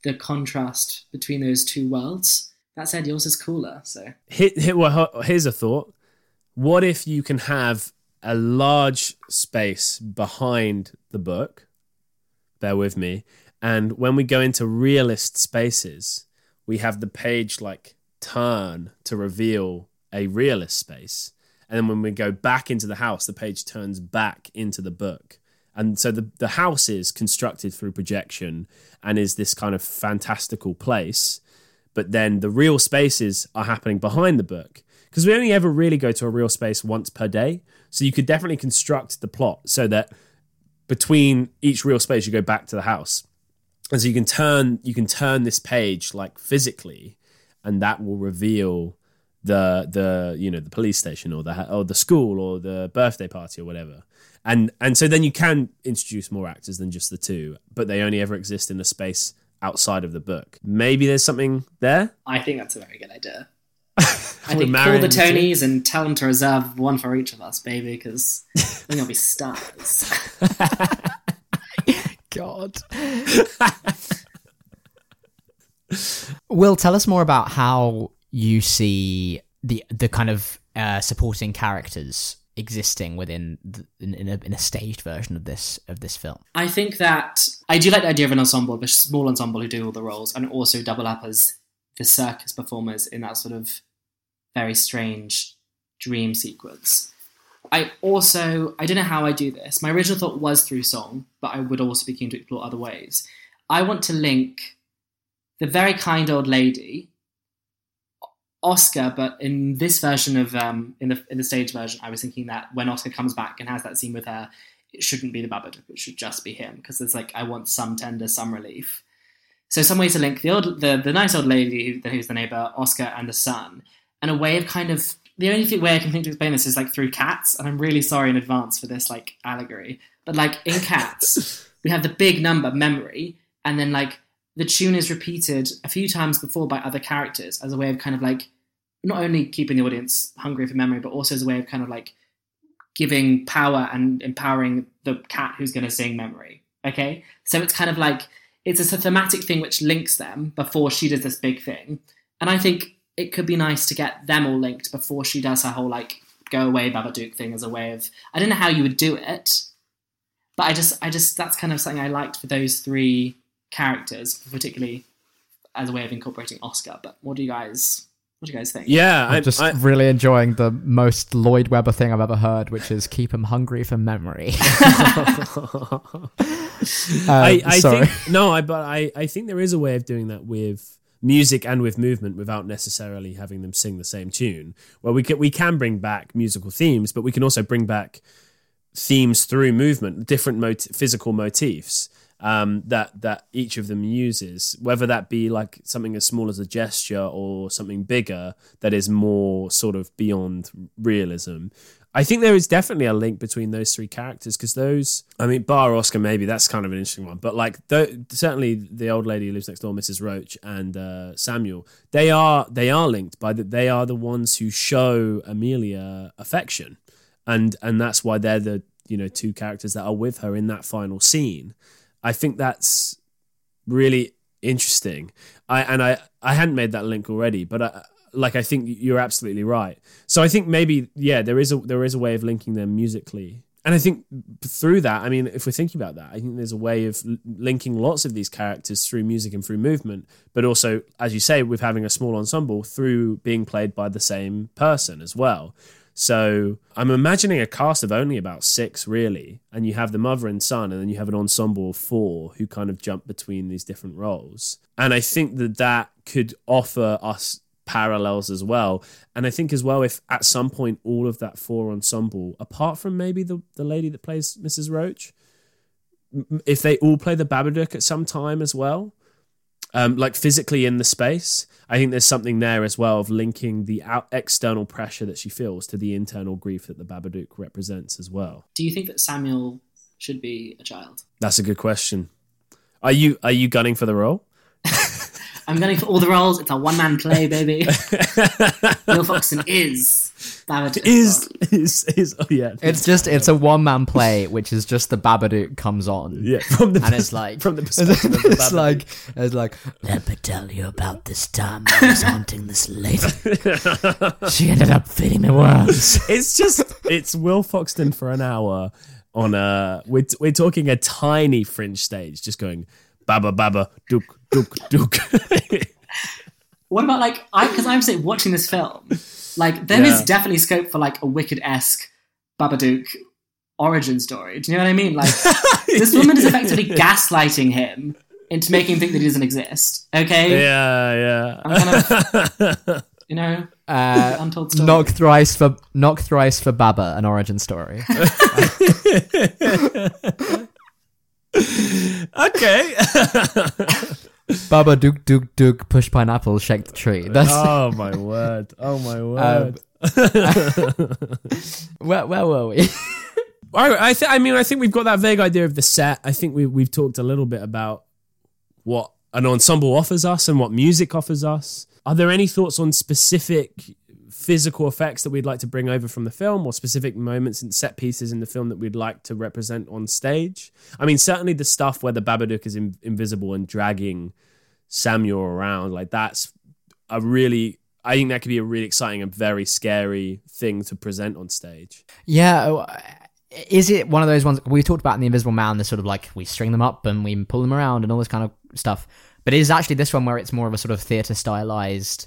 the contrast between those two worlds. That said, yours is cooler, so well, here's a thought. What if you can have a large space behind the book? Bear with me. And when we go into realist spaces, we have the page like turn to reveal a realist space. And then when we go back into the house, the page turns back into the book. And so the, the house is constructed through projection and is this kind of fantastical place. But then the real spaces are happening behind the book. Because we only ever really go to a real space once per day. So you could definitely construct the plot so that between each real space you go back to the house. And so you can turn you can turn this page like physically and that will reveal the the you know the police station or the or the school or the birthday party or whatever and and so then you can introduce more actors than just the two but they only ever exist in a space outside of the book maybe there's something there I think that's a very good idea. I think call the. Tonys and tell them to reserve one for each of us, baby, because we're gonna be stars. God. Will tell us more about how you see the the kind of uh, supporting characters existing within the, in, in, a, in a staged version of this of this film. I think that I do like the idea of an ensemble, a small ensemble who do all the roles, and also double up as the circus performers in that sort of very strange dream sequence. I also I don't know how I do this. My original thought was through song, but I would also be keen to explore other ways. I want to link the very kind old lady, Oscar, but in this version of um, in the in the stage version, I was thinking that when Oscar comes back and has that scene with her, it shouldn't be the Babadook, it should just be him because there's like I want some tender, some relief. So some way to link the old the, the nice old lady who, who's the neighbor, Oscar, and the son, and a way of kind of the only thing- way I can think to explain this is like through cats, and I'm really sorry in advance for this like allegory, but like in cats, we have the big number memory, and then like the tune is repeated a few times before by other characters as a way of kind of like not only keeping the audience hungry for memory, but also as a way of kind of like giving power and empowering the cat who's going to sing memory. Okay, so it's kind of like it's a thematic thing which links them before she does this big thing, and I think it could be nice to get them all linked before she does her whole like go away Babadook thing as a way of I don't know how you would do it, but I just I just that's kind of something I liked for those three characters, particularly as a way of incorporating Oscar. But what do you guys what do you guys think? yeah I'm I, just I, really enjoying the most Lloyd Webber thing I've ever heard, which is keep him hungry for memory. I, Um, I sorry. think no, I but I, I think there is a way of doing that with music and with movement without necessarily having them sing the same tune. Well, we can we can bring back musical themes, but we can also bring back themes through movement, different mot- physical motifs um, that that each of them uses, whether that be like something as small as a gesture or something bigger that is more sort of beyond realism. I think there is definitely a link between those three characters because those, I mean, bar Oscar, maybe that's kind of an interesting one, but like th- certainly the old lady who lives next door, Mrs. Roach, and uh, Samuel, they are they are linked by that. They are the ones who show Amelia affection, and and that's why they're the you know two characters that are with her in that final scene. I think that's really interesting. I and I I hadn't made that link already, but I, like I think you're absolutely right. So I think maybe yeah, there is a there is a way of linking them musically. And I think through that, I mean, if we're thinking about that, I think there's a way of linking lots of these characters through music and through movement, but also, as you say, with having a small ensemble through being played by the same person as well. So I'm imagining a cast of only about six, really, and you have the mother and son, and then you have an ensemble of four who kind of jump between these different roles. And I think that that could offer us parallels as well. And I think as well, if at some point all of that four ensemble, apart from maybe the, the lady that plays Mrs. Roach, if they all play the Babadook at some time as well, um, like physically in the space, I think there's something there as well of linking the out- external pressure that she feels to the internal grief that the Babadook represents as well. Do you think that Samuel should be a child? That's a good question. Are you are you gunning for the role? I'm going for all the roles. It's a one man play, baby. Will Foxton is Babadook. Is is is oh yeah. It's just it's a one man play, which is just the Babadook comes on. yeah from the And it's like from the perspective of the it's Babadook. like it's like let me tell you about this time I was haunting this lady. she ended up feeding me worms. it's just it's Will Foxton for an hour on a we're, we're talking a tiny fringe stage just going baba baba duk duk duk What about like I? Because I'm saying watching this film, like there is Yeah. definitely scope for like a Wicked esque Baba Babadook origin story. Do you know what I mean? Like this woman is effectively gaslighting him into making him think that he doesn't exist. Okay, yeah yeah you know, Uh, untold story. knock thrice for knock thrice for Baba, an origin story. okay Baba Duke Duke Duke push pineapple shake the tree. That's oh my word oh my um, word where where were we? I, I, th- I mean, I think we've got that vague idea of the set. I think we, we've talked a little bit about what an ensemble offers us and what music offers us. Are there any thoughts on specific physical effects that we'd like to bring over from the film or specific moments and set pieces in the film that we'd like to represent on stage? I mean, certainly the stuff where the Babadook is in- invisible and dragging Samuel around, like that's a really, I think that could be a really exciting and very scary thing to present on stage. Yeah. uh, Is it one of those ones we talked about in the Invisible Man? The sort of like we string them up and we pull them around and all this kind of stuff. But it is actually this one where it's more of a sort of theatre stylized,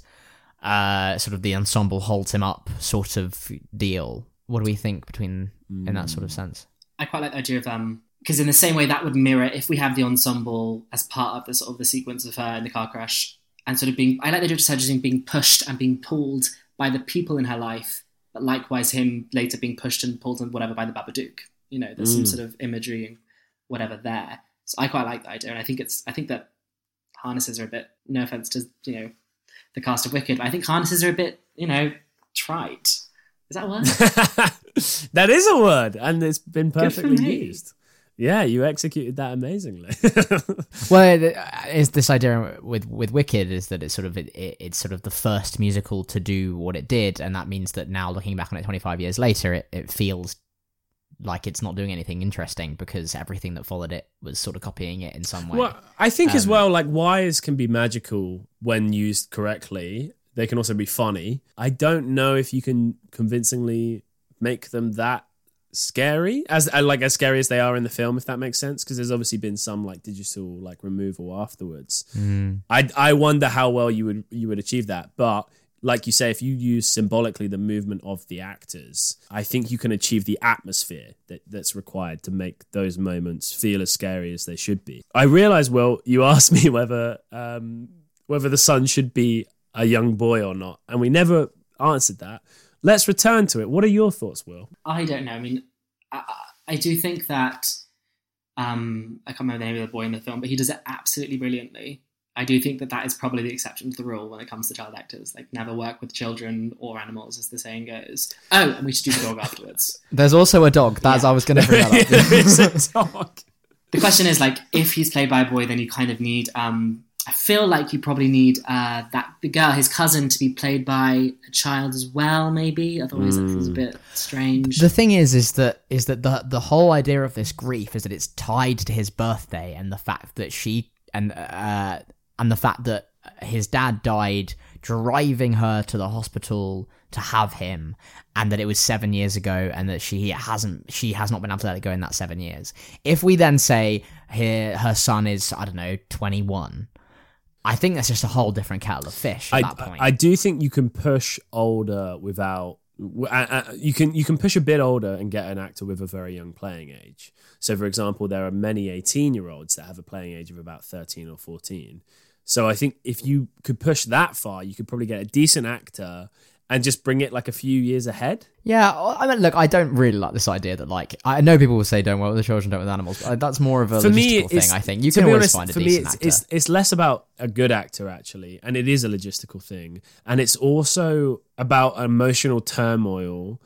uh, sort of the ensemble holds him up sort of deal. What do we think between in that sort of sense? I quite like the idea of um because in the same way that would mirror if we have the ensemble as part of the sort of the sequence of her in the car crash and sort of being I like the idea of just her just being pushed and being pulled by the people in her life, but likewise him later being pushed and pulled and whatever by the Babadook. You know, there's some Mm. sort of imagery and whatever there. So I quite like the idea, and I think it's I think that harnesses are a bit no offense to you know the cast of Wicked, but I think harnesses are a bit you know trite. Is that a word? that is a word, and it's been perfectly used. Yeah, you executed that amazingly. Well, it- is this idea with with Wicked is that it's sort of it, it, it's sort of the first musical to do what it did, and that means that now looking back on it 25 years later, it, it feels like it's not doing anything interesting because everything that followed it was sort of copying it in some way. well, I think as Um, well, like wires can be magical when used correctly. They can also be funny. I don't know if you can convincingly make them that scary as uh, like as scary as they are in the film if that makes sense because there's obviously been some like digital like removal afterwards Mm. I I wonder how well you would you would achieve that. But like you say, if you use symbolically the movement of the actors, I think you can achieve the atmosphere that, that's required to make those moments feel as scary as they should be. I realize, Will, you asked me whether um, whether the son should be a young boy or not, and we never answered that. Let's return to it. What are your thoughts, Will? I don't know. I mean, I, I I do think that um, I can't remember the name of the boy in the film, but he does it absolutely brilliantly. I do think that that is probably the exception to the rule when it comes to child actors. Like, never work with children or animals, as the saying goes. Oh, and we should do the dog afterwards. There's also a dog. That's I was going to bring that up. It's a dog. The question is like, if he's played by a boy, then you kind of need. Um, I feel like you probably need uh, that the girl, his cousin, to be played by a child as well. Maybe otherwise that feels a bit strange. The thing is, is that is that the the whole idea of this grief is that it's tied to his birthday and the fact that she and uh and the fact that his dad died driving her to the hospital to have him and that it was seven years ago and that she hasn't she has not been able to let it go in that seven years if we then say here her son is i don't know 21 i think that's just a whole different kettle of fish at I, that point I do think you can push older without. uh, uh, You can you can push a bit older and get an actor with a very young playing age. So, for example, there are many eighteen year olds that have a playing age of about thirteen or fourteen. So, I think if you could push that far, you could probably get a decent actor and just bring it like a few years ahead. Yeah, I mean, look, I don't really like this idea that like I know people will say don't work with the children, don't with animals, but that's more of a For logistical me, thing. I think you can always honest, find a for me, decent it's, actor. it's it's less about a good actor actually, and it is a logistical thing, and it's also about emotional turmoil.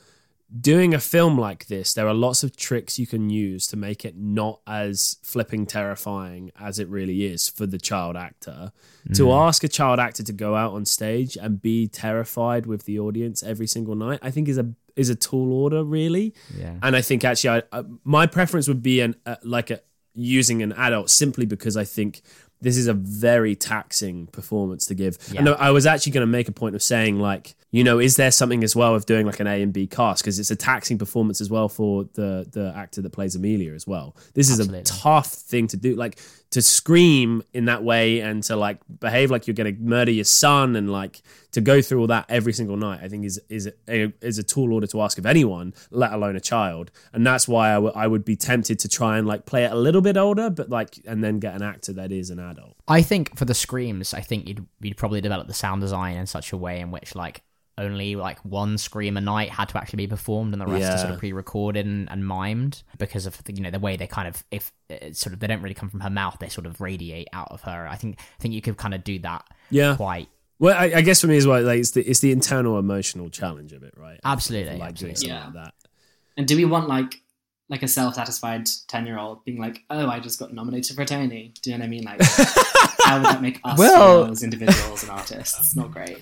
Doing a film like this, there are lots of tricks you can use to make it not as flipping terrifying as it really is for the child actor. To Mm. ask a child actor to go out on stage and be terrified with the audience every single night, I think is a is a tall order, really. Yeah. And I think actually, I, my preference would be an uh, like a using an adult simply because I think this is a very taxing performance to give. And I was actually going to make a point of saying like, you know, is there something as well of doing like an A and B cast because it's a taxing performance as well for the the actor that plays Amelia as well. This is Absolutely. a tough thing to do, like to scream in that way and to like behave like you're going to murder your son and like to go through all that every single night. I think is is a, is a tall order to ask of anyone, let alone a child. And that's why I, w- I would be tempted to try and like play it a little bit older, but like and then get an actor that is an adult. I think for the screams, I think you'd you'd probably develop the sound design in such a way in which like only like one scream a night had to actually be performed and the rest are sort of pre-recorded and, and mimed because of the, you know the way they kind of if it's sort of they don't really come from her mouth they sort of radiate out of her i think i think you could kind of do that Yeah. quite Well, I, I guess for me as well, like it's the it's the internal emotional challenge of it, right? absolutely, like doing something Yeah. like that. And do we want like like a self-satisfied ten-year-old being like, "Oh, I just got nominated for a Tony"? Do you know what I mean? Like, how would that make us Well- feel as individuals and artists? Not great.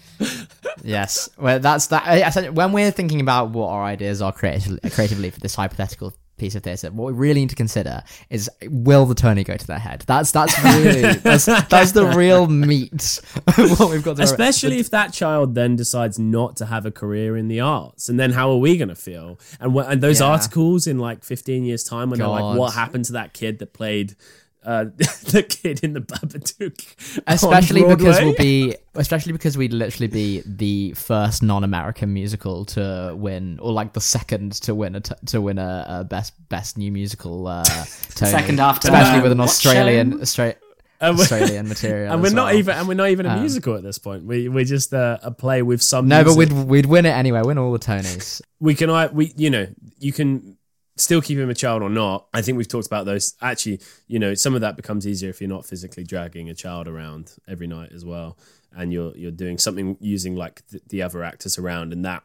Yes. Well, that's that. I- I said- When we're thinking about what our ideas are creatively, creatively for this hypothetical piece of theatre, what we really need to consider is will the Tony go to their head? That's that's really that's, that's the real meat of what we've got to. Especially if that child then decides not to have a career in the arts, and then how are we going to feel? And wh- and those Yeah. articles in like 15 years' time, when they're like, "What happened to that kid that played uh, the kid in the Babadook?" on especially because we'll be especially because we'd literally be the first non-American musical to win, or like the second to win a t- to win a, a best best new musical. Uh, Tony. Second after, especially um, with an what Australian? Austra- Australian material, and we're not well. even and we're not even a Um, musical at this point. We we're just uh, a play with some. No, but we'd we'd win it anyway. Win all the Tonys. we can I we you know you can still keep him a child or not. I think we've talked about those. Actually, you know, some of that becomes easier if you're not physically dragging a child around every night as well, and you're you're doing something using like the, the other actors around, and that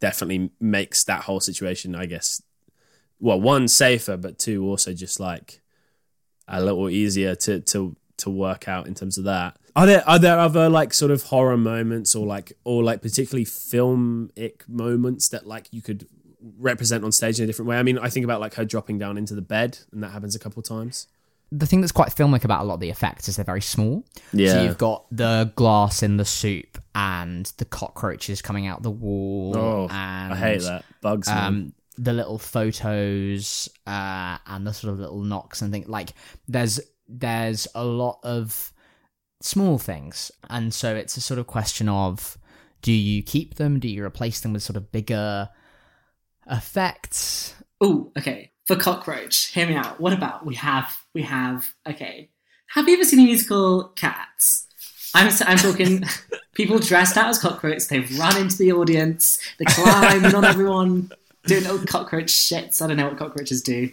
definitely makes that whole situation, I guess, well, one safer, but two also just like a little easier to to to work out in terms of that. Are there are there other like sort of horror moments or like or like particularly filmic moments that like you could represent on stage in a different way? I mean, I think about like her dropping down into the bed, and that happens a couple of times. The thing that's quite filmic about a lot of the effects is they're very small. Yeah. So Yeah. you've got the glass in the soup and the cockroaches coming out the wall. Oh, and, I hate that bugs. man. Um, the little photos uh, and the sort of little knocks and things like there's there's a lot of small things, and so it's a sort of question of do you keep them? Do you replace them with sort of bigger effects? Oh, okay. For cockroach, hear me out. What about we have we have okay. Have you ever seen a musical Cats? I'm I'm talking people dressed out as cockroaches. They've run into the audience. They climb on everyone, doing little cockroach shits. I don't know what cockroaches do.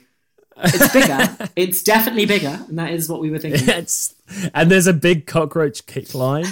It's bigger. it's definitely bigger, and that is what we were thinking. it's and there's a big cockroach kick line.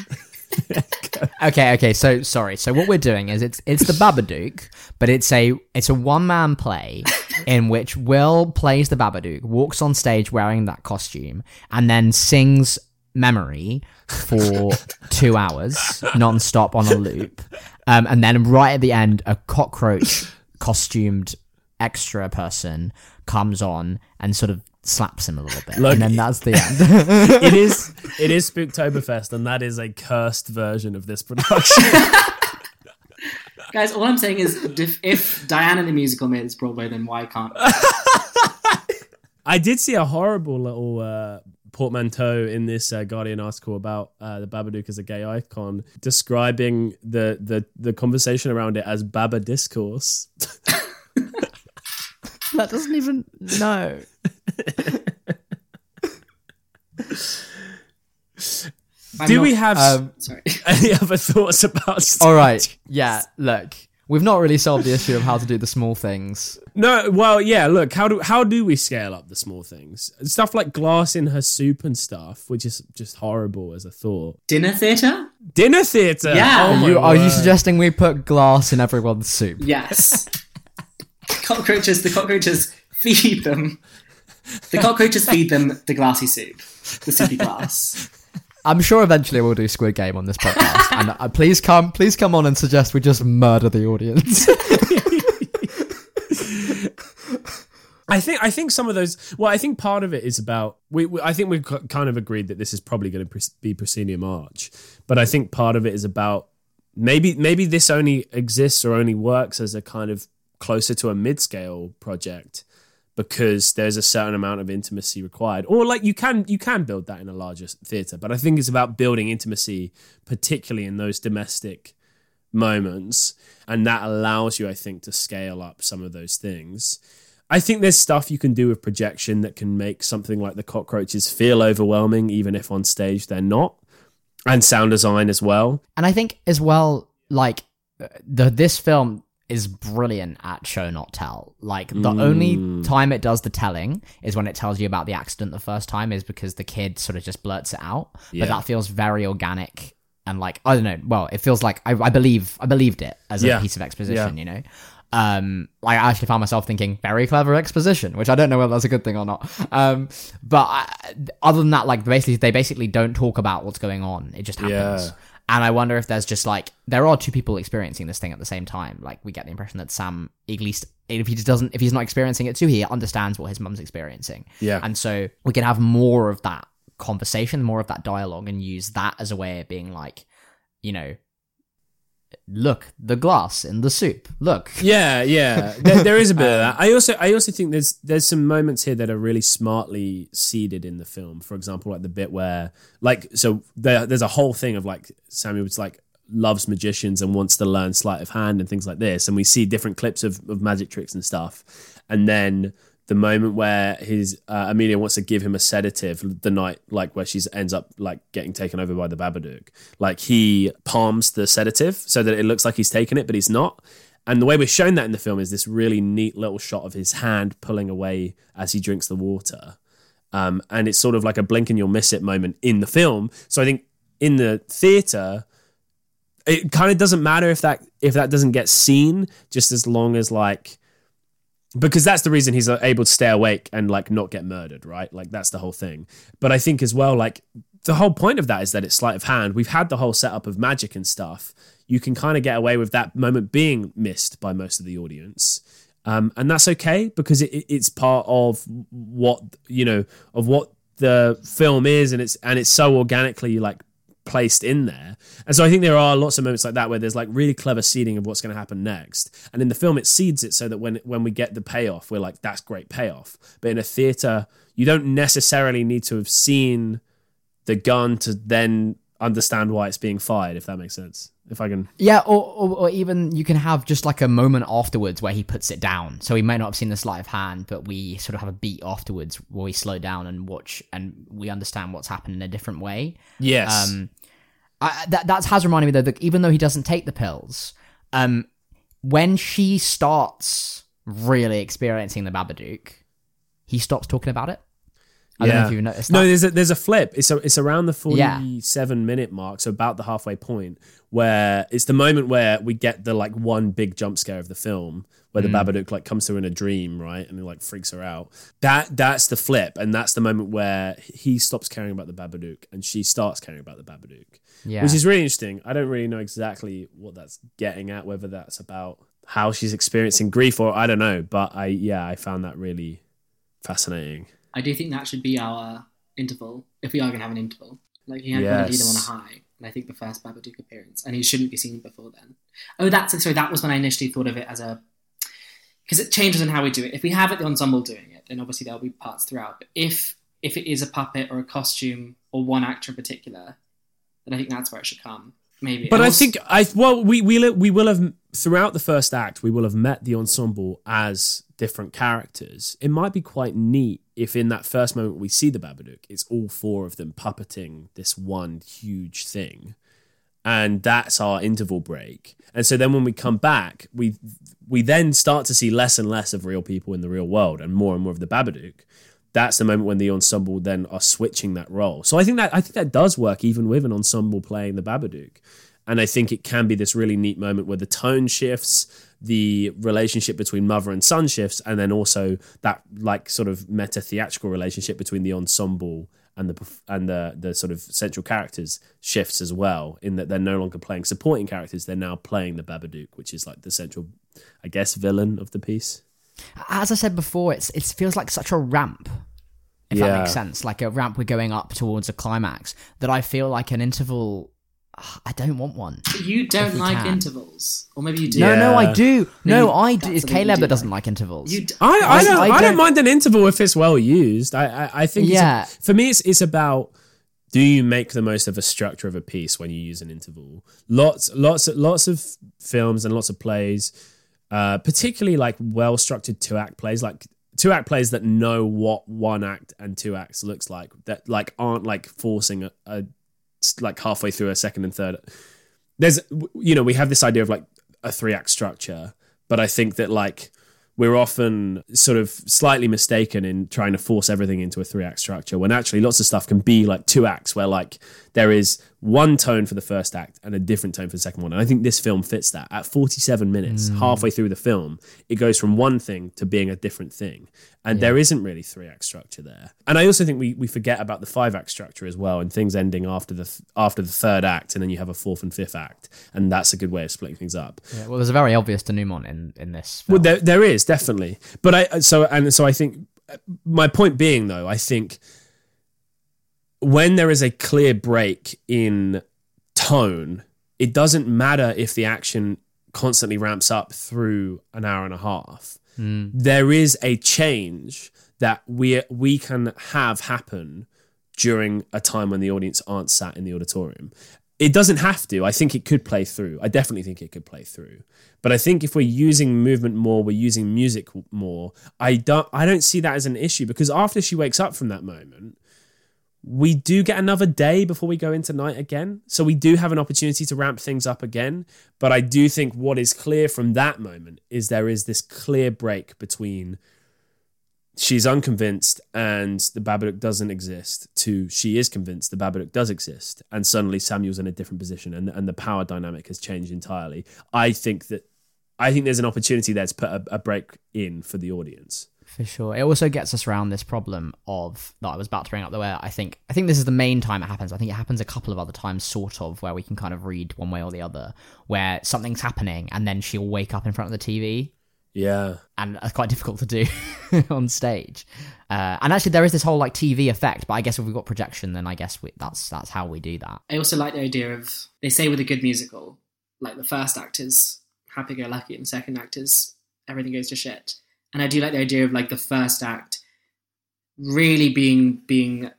Okay, okay. So sorry. So what we're doing is it's it's the Babadook, but it's a it's a one man play in which Will plays the Babadook, walks on stage wearing that costume, and then sings "Memory" for two hours non-stop on a loop, um, and then right at the end, a cockroach costumed extra person comes on and sort of slaps him a little bit, Look, and then that's the end. it is it is Spooktoberfest, and that is a cursed version of this production. Guys, all I'm saying is, if, if Diana the musical made this Broadway, then why can't? I did see a horrible little uh, portmanteau in this uh, Guardian article about uh, the Babadook as a gay icon, describing the the the conversation around it as Baba discourse. that doesn't even no. I'm Do not- we have Um, Sorry. any other thoughts about? all right. Yeah. Look, we've not really solved the issue of how to do the small things. No, well, yeah. Look, how do how do we scale up the small things? Stuff like glass in her soup and stuff, which is just horrible as a thought. Dinner theatre? Dinner theater. Yeah. Oh Are you, are you suggesting we put glass in everyone's soup? Yes. cockroaches. The cockroaches feed them. The cockroaches feed them the glassy soup, the soupy glass. I'm sure eventually we'll do Squid Game on this podcast, and uh, please come, please come on and suggest we just murder the audience. I think I think some of those. Well, I think part of it is about. We, we I think we've k- kind of agreed that this is probably going to be proscenium arch, but I think part of it is about maybe maybe this only exists or only works as a kind of closer to a mid scale project because there's a certain amount of intimacy required. Or like you can you can build that in a larger theater but i think it's about building intimacy particularly in those domestic moments and that allows you i think to scale up some of those things. I think there's stuff you can do with projection that can make something like the cockroaches feel overwhelming even if on stage they're not and sound design as well. And I think as well, like uh, the this film is brilliant at show not tell. Like the Mm. only time it does the telling is when it tells you about the accident the first time, is because the kid sort of just blurts it out. Yeah. But that feels very organic and like I don't know. Well, it feels like I, I believe I believed it as a piece of exposition. You know. Um, like I actually found myself thinking very clever exposition, which I don't know whether that's a good thing or not. Um, but I, other than that, like basically they basically don't talk about what's going on. It just happens. And I wonder if there's just like there are two people experiencing this thing at the same time. Like we get the impression that Sam, at least if he just doesn't, if he's not experiencing it too, he understands what his mum's experiencing. Yeah. And so we can have more of that conversation, more of that dialogue, and use that as a way of being like, you know, look the glass in the soup. Look. Yeah, yeah. There, there is a bit of um, that. I also, I also think there's there's some moments here that are really smartly seeded in the film. For example, like the bit where, like, so there, there's a whole thing of like Samuel was like loves magicians and wants to learn sleight of hand and things like this, and we see different clips of, of magic tricks and stuff, and then the moment where his uh, Amelia wants to give him a sedative the night like where she ends up like getting taken over by the Babadook. Like he palms the sedative so that it looks like he's taken it but he's not. And the way we're shown that in the film is this really neat little shot of his hand pulling away as he drinks the water. Um, and it's sort of like a blink and you'll miss it moment in the film. So I think in the theater it kind of doesn't matter if that if that doesn't get seen just as long as like because that's the reason he's uh, able to stay awake and like not get murdered, right? Like that's the whole thing. But I think as well, like the whole point of that is that it's sleight of hand. We've had the whole setup of magic and stuff. You can kind of get away with that moment being missed by most of the audience. Um, and that's okay because it, it- it's part of what you know of what the film is, and it's and it's so organically like placed in there. And so I think there are lots of moments like that where there's like really clever seeding of what's going to happen next. And in the film, it seeds it so that when when we get the payoff, we're like, that's great payoff. But in a theater, you don't necessarily need to have seen the gun to then understand why it's being fired. If that makes sense. If I can. Yeah, or, or, or even you can have just like a moment afterwards where he puts it down. So we may not have seen the sleight of hand, but we sort of have a beat afterwards where we slow down and watch and we understand what's happened in a different way. Yes. Um, I, that that has reminded me though that even though he doesn't take the pills, um, when she starts really experiencing the Babadook, he stops talking about it. I don't know if you've noticed. No, that. there's a, there's a flip. It's a, it's around the Yeah. 47 minute mark, so about the halfway point, where it's the moment where we get the like one big jump scare of the film, where the Mm. Babadook like comes to her in a dream, right, and it like freaks her out. That that's the flip, and that's the moment where he stops caring about the Babadook and she starts caring about the Babadook, yeah. which is really interesting. I don't really know exactly what that's getting at, whether that's about how she's experiencing grief or I don't know, but I yeah, I found that really fascinating. I do think that should be our interval if we are going to have an interval. Like he had to lead him on a high, and I think the first Babadook appearance, and he shouldn't be seen before then. Oh, that's sorry. That was when I initially thought of it as a because it changes in how we do it. If we have it the ensemble doing it, then obviously there'll be parts throughout. But if if it is a puppet or a costume or one actor in particular, then I think that's where it should come. Maybe. But I think I well we we we will have throughout the first act we will have met the ensemble as different characters, it might be quite neat if in that first moment we see the Babadook, it's all four of them puppeting this one huge thing. And that's our interval break. And so then when we come back, we we then start to see less and less of real people in the real world and more and more of the Babadook. That's the moment when the ensemble then are switching that role. So I think that I think that does work even with an ensemble playing the Babadook. And I think it can be this really neat moment where the tone shifts, the relationship between mother and son shifts, and then also that like sort of meta theatrical relationship between the ensemble and the and the the sort of central characters shifts as well. In that they're no longer playing supporting characters; they're now playing the Babadook, which is like the central, I guess, villain of the piece. As I said before, it's it feels like such a ramp. If Yeah. that makes sense, like a ramp we're going up towards a climax. That I feel like an interval. I don't want one. You don't like can. intervals, or maybe you do. No, no, I do. No, you- I that's do. It's Caleb do that doesn't like. like intervals. You d- I, I, I- don't, I I, don't don't- mind an interval if it's well used. I I, I think it's Yeah. for me it's it's about do you make the most of a structure of a piece when you use an interval? Lots lots lots of films and lots of plays, uh, particularly like well structured two act plays, like two act plays that know what one act and two acts looks like that like aren't like forcing a, a like halfway through a second and third. There's you know we have this idea of like a three act structure, but I think that like we're often sort of slightly mistaken in trying to force everything into a three act structure when actually lots of stuff can be like two acts where like there is one tone for the first act and a different tone for the second one. And I think this film fits that. At 47 minutes, mm. halfway through the film, it goes from one thing to being a different thing. And there isn't really three act structure there. And I also think we, we forget about the five act structure as well and things ending after the th- after the third act and then you have a fourth and fifth act. And that's a good way of splitting things up. Yeah, well, there's a very obvious denouement in in this. Well, there, there is definitely, but I so and so I think uh, my point being though, I think when there is a clear break in tone, it doesn't matter if the action constantly ramps up through an hour and a half. Hmm. There is a change that we we can have happen during a time when the audience aren't sat in the auditorium. It doesn't have to. I think it could play through. I definitely think it could play through. But I think if we're using movement more, we're using music more. I don't. I don't see that as an issue because after she wakes up from that moment, we do get another day before we go into night again. So we do have an opportunity to ramp things up again. But I do think what is clear from that moment is there is this clear break between she's unconvinced and the Babadook doesn't exist to she is convinced the Babadook does exist. And suddenly Samuel's in a different position and, and the power dynamic has changed entirely. I think that I think there's an opportunity there to put a, a break in for the audience. For sure. It also gets us around this problem of that I was about to bring up. The where I think I think this is the main time it happens. I think it happens a couple of other times, sort of, where we can kind of read one way or the other, where something's happening and then she'll wake up in front of the TV. Yeah. And that's quite difficult to do on stage. Uh, and actually, there is this whole like TV effect. But I guess if we've got projection, then I guess we, that's that's how we do that. I also like the idea of they say with a good musical, like the first act is happy go lucky and the second act is everything goes to shit. And I do like the idea of like the first act really being being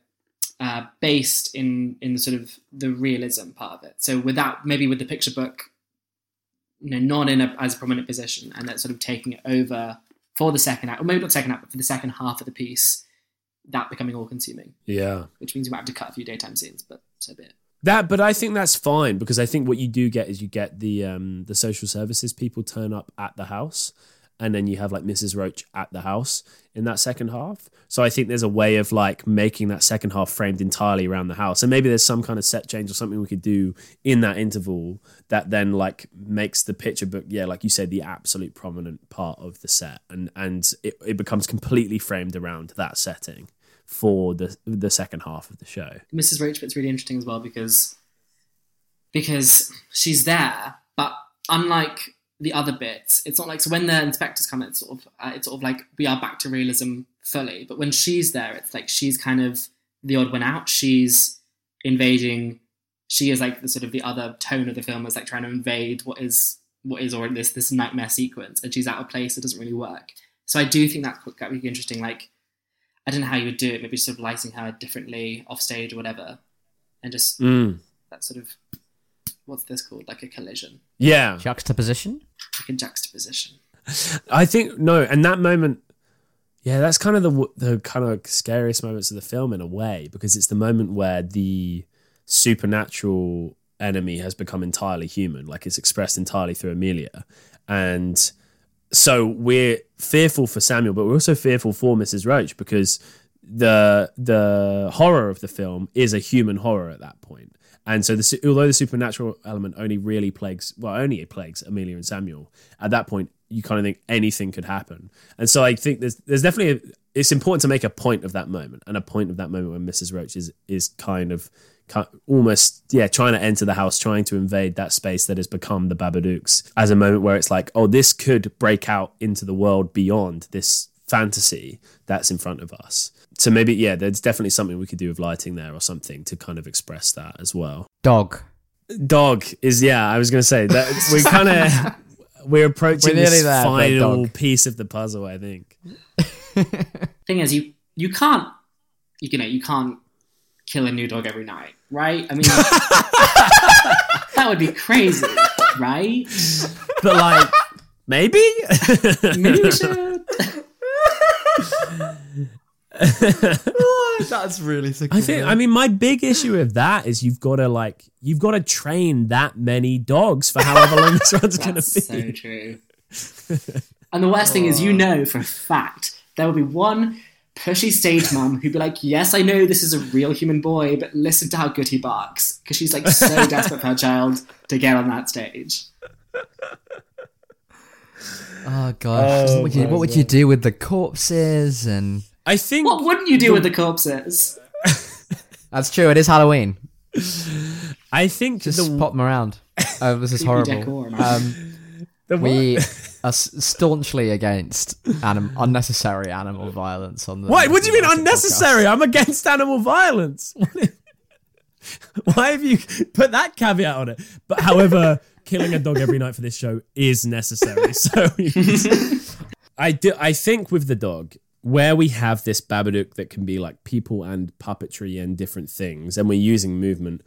uh, based in in sort of the realism part of it. So without maybe with the picture book, you know, not in a, as a prominent position, and that sort of taking it over for the second act, or maybe not second act, but for the second half of the piece, that becoming all consuming, Yeah. which means you might have to cut a few daytime scenes, but so be it. That, but I think that's fine because I think what you do get is you get the um, the social services people turn up at the house, and then you have like Mrs. Roach at the house in that second half. So I think there's a way of like making that second half framed entirely around the house, and maybe there's some kind of set change or something we could do in that interval that then like makes the picture book, yeah, like you said, the absolute prominent part of the set, and and it, it becomes completely framed around that setting for the the second half of the show. Mrs. Roach bit's really interesting as well because because she's there, but unlike the other bits, it's not like so when the inspectors come, it's sort of uh, it's sort of like we are back to realism fully. But when she's there, it's like she's kind of the odd one out. She's invading. She is like the sort of the other tone of the film is like trying to invade what is what is already this this nightmare sequence, and she's out of place. It doesn't really work. So I do think that's quite really interesting. Like I don't know how you would do it. Maybe sort of lighting her differently off stage or whatever, and just Mm. that sort of what's this called? Like a collision, Yeah. Juxtaposition. like a juxtaposition. I think no, and that moment, yeah, that's kind of the the kind of scariest moments of the film in a way because it's the moment where the supernatural enemy has become entirely human, like it's expressed entirely through Amelia, and so we're fearful for Samuel, but we're also fearful for Mrs. Roach because the the horror of the film is a human horror at that point. And so, the, although the supernatural element only really plagues, well, only it plagues Amelia and Samuel, at that point, you kind of think anything could happen. And so, I think there's there's definitely a, it's important to make a point of that moment, and a point of that moment when Mrs. Roach is is kind of almost yeah trying to enter the house, trying to invade that space that has become the Babadooks, as a moment where it's like, oh, this could break out into the world beyond this fantasy that's in front of us. So maybe yeah, there's definitely something we could do with lighting there or something to kind of express that as well. Dog. Dog is yeah, I was going to say that we kind of we're approaching We're this there, final piece of the puzzle. I think. Thing is, you you can't you know you can't kill a new dog every night, right? I mean, that would be crazy, right? But like maybe Maybe we should. That's really sick. I think I mean my big issue with that is you've got to like you've got to train that many dogs for however long this run's going to be. so true. And the worst thing is, you know for a fact there will be one pushy stage mom who'd be like, "Yes, I know this is a real human boy, but listen to how good he barks," because she's like so desperate for her child to get on that stage. Oh gosh, Oh what, would you, what would you do with the corpses? And I think What wouldn't you do with the corpses? that's true. It is Halloween. I think Just the, pop them around. Oh, this is horrible. Um, the we are staunchly against anim- unnecessary animal violence on the. What? What do you mean Jurassic unnecessary? I'm against animal violence. Why have you put that caveat on it? But however, killing a dog every night for this show is necessary. So I do. I think with the dog, where we have this Babadook that can be like people and puppetry and different things, and we're using movement,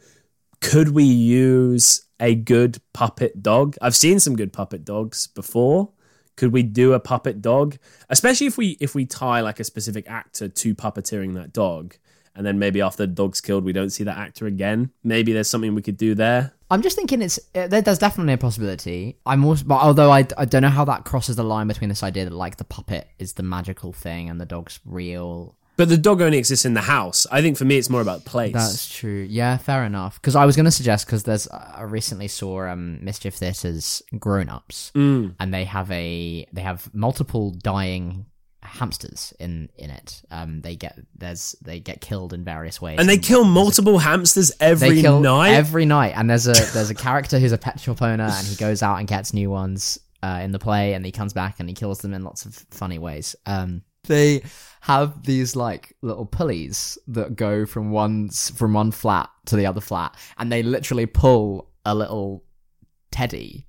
could we use a good puppet dog? I've seen some good puppet dogs before. Could we do a puppet dog? Especially if we if we tie like a specific actor to puppeteering that dog, and then maybe after the dog's killed, we don't see that actor again. Maybe there's something we could do there. I'm just thinking it's uh, there, there's definitely a possibility. I'm also, but although I, I don't know how that crosses the line between this idea that like the puppet is the magical thing and the dog's real. But the dog only exists in the house. I think for me, it's more about place. That's true. Yeah, fair enough. Because I was going to suggest because there's I recently saw um Mischief Theatre's Groan Ups, Mm. and they have a they have multiple dying hamsters in in it. Um, they get there's they get killed in various ways, and they kill multiple hamsters every they kill night. every night. And there's a there's a character who's a pet shop owner, and he goes out and gets new ones uh, in the play, and he comes back and he kills them in lots of funny ways. Um, they have these like little pulleys that go from one from one flat to the other flat, and they literally pull a little teddy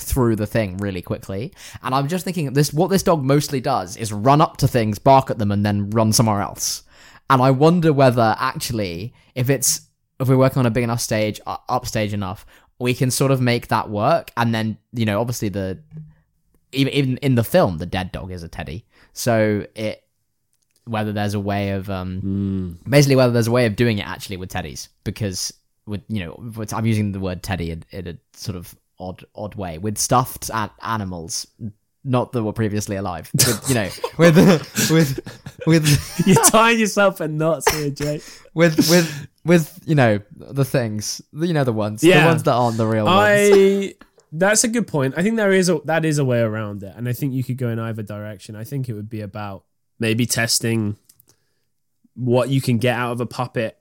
through the thing really quickly. And I'm just thinking this what this dog mostly does is run up to things, bark at them, and then run somewhere else. And I wonder whether actually, if it's if we're working on a big enough stage, uh, upstage enough, we can sort of make that work. And then you know, obviously the even even in the film, the dead dog is a teddy. So it whether there's a way of um basically whether there's a way of doing it actually with teddies because with you know I'm using the word teddy in, in a sort of odd odd way with stuffed a- animals not that were previously alive with, you know with with with You're tying yourself in knots here, Jake. with with with you know the things you know the ones Yeah. the ones that aren't the real ones I. That's a good point. I think there is a that is a way around it, and I think you could go in either direction. I think it would be about maybe testing what you can get out of a puppet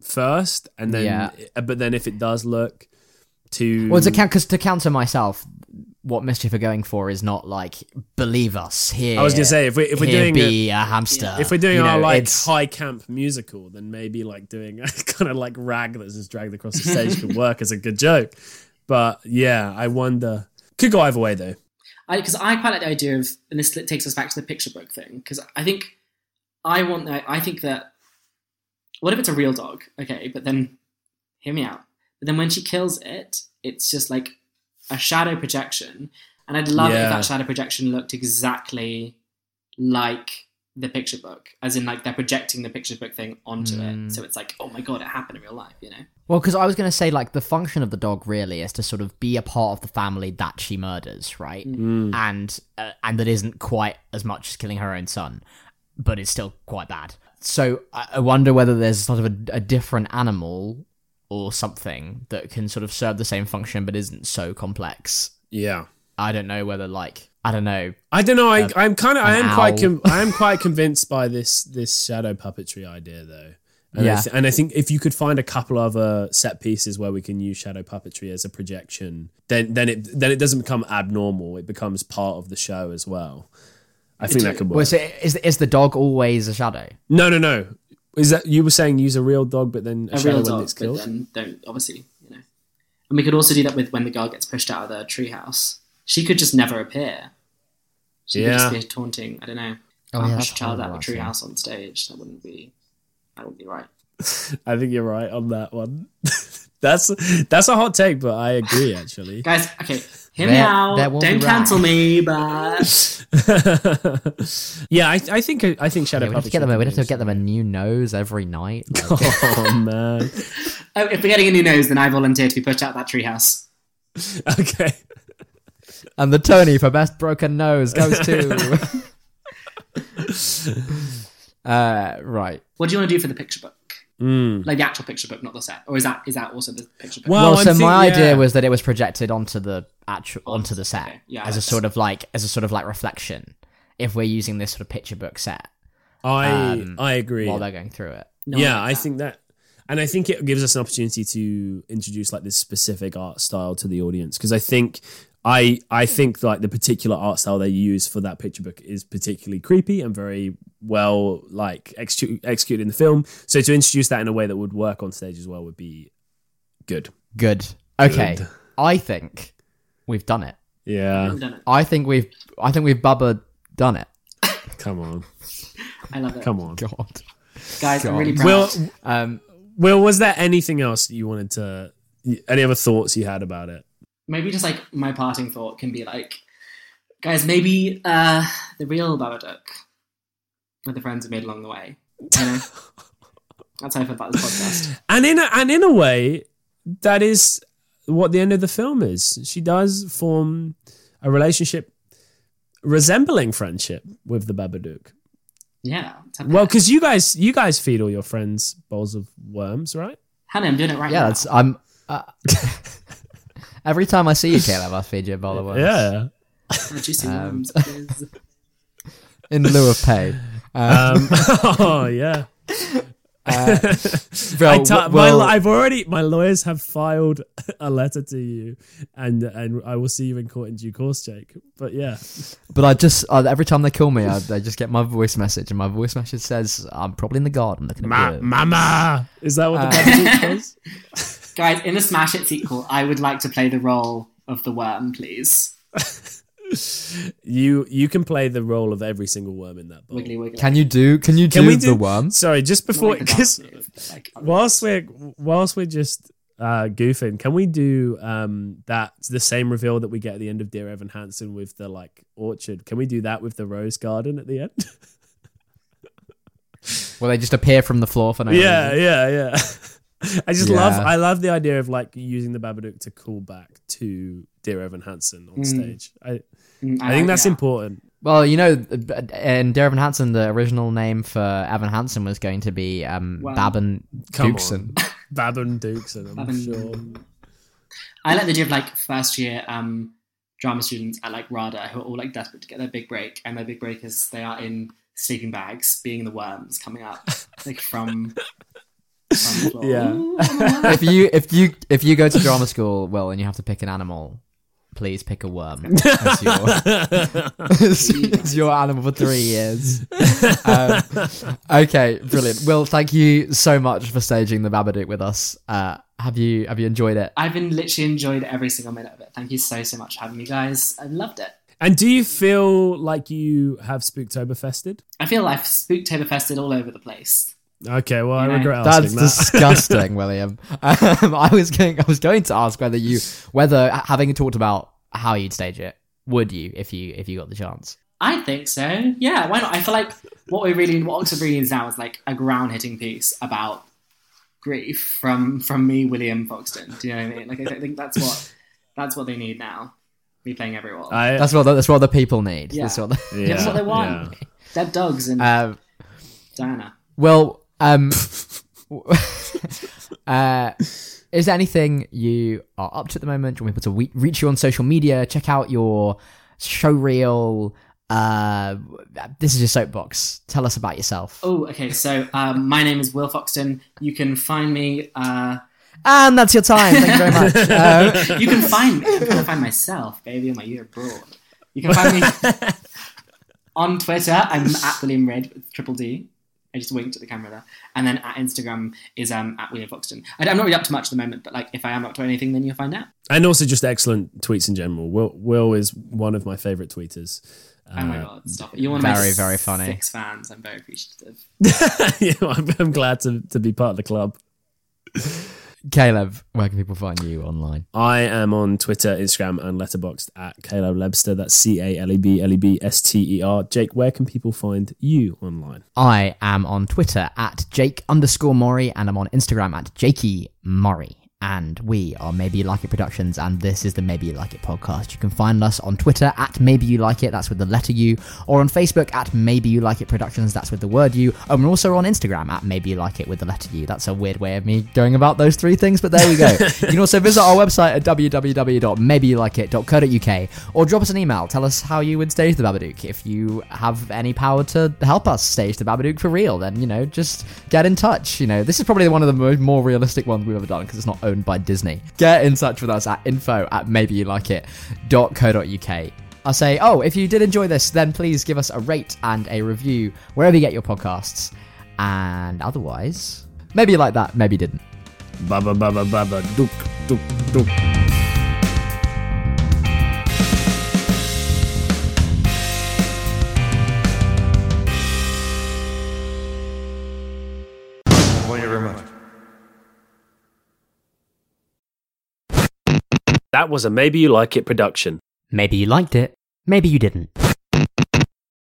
first, and then Yeah. Uh, but then if it does look to well to count because to counter myself what mischief we're going for is not like believe us here I was gonna say if we if we're doing be a, hamster If we're doing You our know, like it's- high camp musical, then maybe like doing a kind of like rag that's just dragged across the stage could work as a good joke. But yeah, I wonder. Could go either way though. because I, quite like the idea of, and this takes us back to the picture book thing. Because I think I want that. I think that what if it's a real dog? Okay, but then hear me out. But then when she kills it, it's just like a shadow projection, And I'd love it if that shadow projection looked exactly like the picture book, as in like they're projecting the picture book thing onto Mm. it. So it's like, oh my god, it happened in real life, you know? Well, because I was going to say, like, the function of the dog really is to sort of be a part of the family that she murders, right? Mm. And uh, and that isn't quite as much as killing her own son, but it's still quite bad. So I, I wonder whether there's sort of a, a different animal or something that can sort of serve the same function but isn't so complex. Yeah. I don't know whether, like, I don't know. I don't know. I, Uh, I'm kind of. I am quite. Com- I am quite convinced by this this shadow puppetry idea, though. And I Yeah. th- and I think if you could find a couple other set pieces where we can use shadow puppetry as a projection, then then it then it doesn't become abnormal. It becomes part of the show as well. I think that could work. Was it, is, is the dog always a shadow? no, no, no. Is that you were saying use a real dog, but then a, A real dog, but then don't, obviously, you know. And we could also do that with when the girl gets pushed out of the treehouse. She could just never appear. She could Yeah. just be taunting, I don't know, Oh, can't yeah, push that's a child out of a treehouse on stage. That wouldn't be, that wouldn't be right. I think you're right on that one. that's that's a hot take, but I agree actually. Guys, okay, hear me out. there will be Don't right. cancel me, but yeah, I, I think I think shadow Yeah, we'd have to get them. A, we'd have to get them a new nose every night. Like, Oh man. oh, if we're getting a new nose, then I volunteer to be pushed out that treehouse. Okay. and the Tony for best broken nose goes to. uh, right. What do you want to do for the picture book? Mm. Like the actual picture book, not the set, or is that is that also the picture book? Well, Well, I'm so think- my yeah. idea was that it was projected onto the actual onto the set Okay, yeah, as a sort of like as a sort of like reflection. If we're using this sort of picture book set I Um, I agree. while they're going through it. No, yeah, like I think that, and I think it gives us an opportunity to introduce like this specific art style to the audience because I think. I, I think like the particular art style they use for that picture book is particularly creepy and very well like execu- executed in the film. So to introduce that in a way that would work on stage as well would be good. Good. Okay. Good. I think we've done it. Yeah, done it. I think we've I think we've Bubba done it. come on, I love it. come on. God. Guys, I'm really proud. Will, Um Will, was there anything else you wanted to? Any other thoughts you had about it? Maybe just like my parting thought can be like, guys, maybe uh, the real Babadook with the friends we made along the way. You know? That's how I feel about this podcast. And in a, and in a way, that is what the end of the film is. She does form a relationship resembling friendship with the Babadook. Yeah. Well, because you guys you guys feed all your friends bowls of worms, right? Honey, I'm doing it right yeah, now. that's I'm uh, Every time I see you, Caleb, I feed you a bowl of worms. Yeah. Juicy Um, worms, please. In lieu of pay. Uh, Um, oh yeah. uh, I t- well, my, I've already my lawyers have filed a letter to you, and and I will see you in court in due course, Jake. But yeah, But I just uh, every time they call me, I, I just get my voice message, and my voice message says, "I'm probably in the garden looking at Ma- Mama, is that what the Uh, Babadook does? Guys, in the Smash It sequel, I would like to play the role of the worm, please. You you can play the role of every single worm in that bowl. Wiggly wiggly. Can you do? Can you do Can we the worm? Sorry, just before like because dance move, but like- whilst we're whilst we're just uh, goofing, can we do um, that the same reveal that we get at the end of Dear Evan Hansen with the like orchard? Can we do that with the rose garden at the end? Will they just appear from the floor for no yeah, reason? yeah, yeah. I just love I love the idea of like using the Babadook to call back to Dear Evan Hansen on Mm. stage. I Mm, I think that's yeah. important. Well, you know, in Dear Evan Hansen, the original name for Evan Hansen was going to be um, Wow. Babin Come Dukesen. Babin Dukes and I'm Babin- sure. I like the idea of like first year um, drama students at like RADA who are all like desperate to get their big break, and their big break is they are in sleeping bags, being the worms coming up like from. From. Yeah. Ooh, I'm a worm. if you if you if you go to drama school, well, and you have to pick an animal, please pick a worm as your, as, as your animal for three years. Um, okay, brilliant. Will, thank you so much for staging the Babadook with us. Uh, have you have you enjoyed it? I've been literally enjoyed every single minute of it. Thank you so so much for having me, guys. I loved it. and do you feel like you have Spooktober fested? I feel like I've spooktoberfested all over the place. Okay, well, I Yeah. regret That's asking that. disgusting, William. Um, I was going I was going to ask whether you whether having talked about how you'd stage it, Would you if you if you got the chance? I think so. Yeah, why not? I feel like what we really, what Oxford really needs now is like a ground hitting piece about grief from from me, William Foxton. Do you know what I mean? Like I think that's what that's what they need now. Me playing every role. I, That's what the, that's what the people need. Yeah. That's what the, yeah, that's what they want. yeah. Dead dogs and um, Diana. Well, um, uh, is there anything you are up to at the moment? Do you want people to we- reach you on social media? Check out your show reel. Uh, this is your soapbox. Tell us about yourself. Oh, okay. So um, my name is Will Foxton. You can find me. Uh, And that's your time. Thank you very much. Uh, you can find me. I'm trying to find myself, baby, on my year abroad. You can find me on Twitter. I'm at William Red with triple D. I just winked at the camera there. And then at Instagram is um, at William Foxton. I, I'm not really up to much at the moment, but like if I am up to anything, then you'll find out. And also just excellent tweets in general. Will Will is one of my favorite tweeters. Oh my Uh, god, stop it! You're one of my very, very funny. six fans. I'm very appreciative. yeah, I'm, I'm glad to, to be part of the club. Caleb, where can people find you online? I am on Twitter, Instagram, and Letterboxd at Caleb Lebster. That's C A L E B L E B S T E R. Jake, where can people find you online? I am on Twitter at Jake underscore Morry, and I'm on Instagram at Jakey Morry. And we are Maybe You Like It Productions, and this is the Maybe You Like It podcast. You can find us on Twitter at Maybe You Like It, that's with the letter U, or on Facebook at Maybe You Like It Productions, that's with the word U. And we're also on Instagram at Maybe You Like It with the letter U. That's a weird way of me going about those three things, but there we go. you can also visit our website at www.maybeyouLikeIt.co.uk or drop us an email. Tell us how you would stage the Babadook. If you have any power to help us stage the Babadook for real, then, you know, just get in touch. You know, this is probably one of the more realistic ones we've ever done because it's not owned by Disney. Get in touch with us at info at maybeyouLikeIt.co.uk. I'll say, oh, if you did enjoy this, then please give us a rate and a review wherever you get your podcasts. And otherwise, maybe you like that, maybe you didn't. Baba baba baba. That was a Maybe You Like It production. Maybe you liked it, maybe you didn't.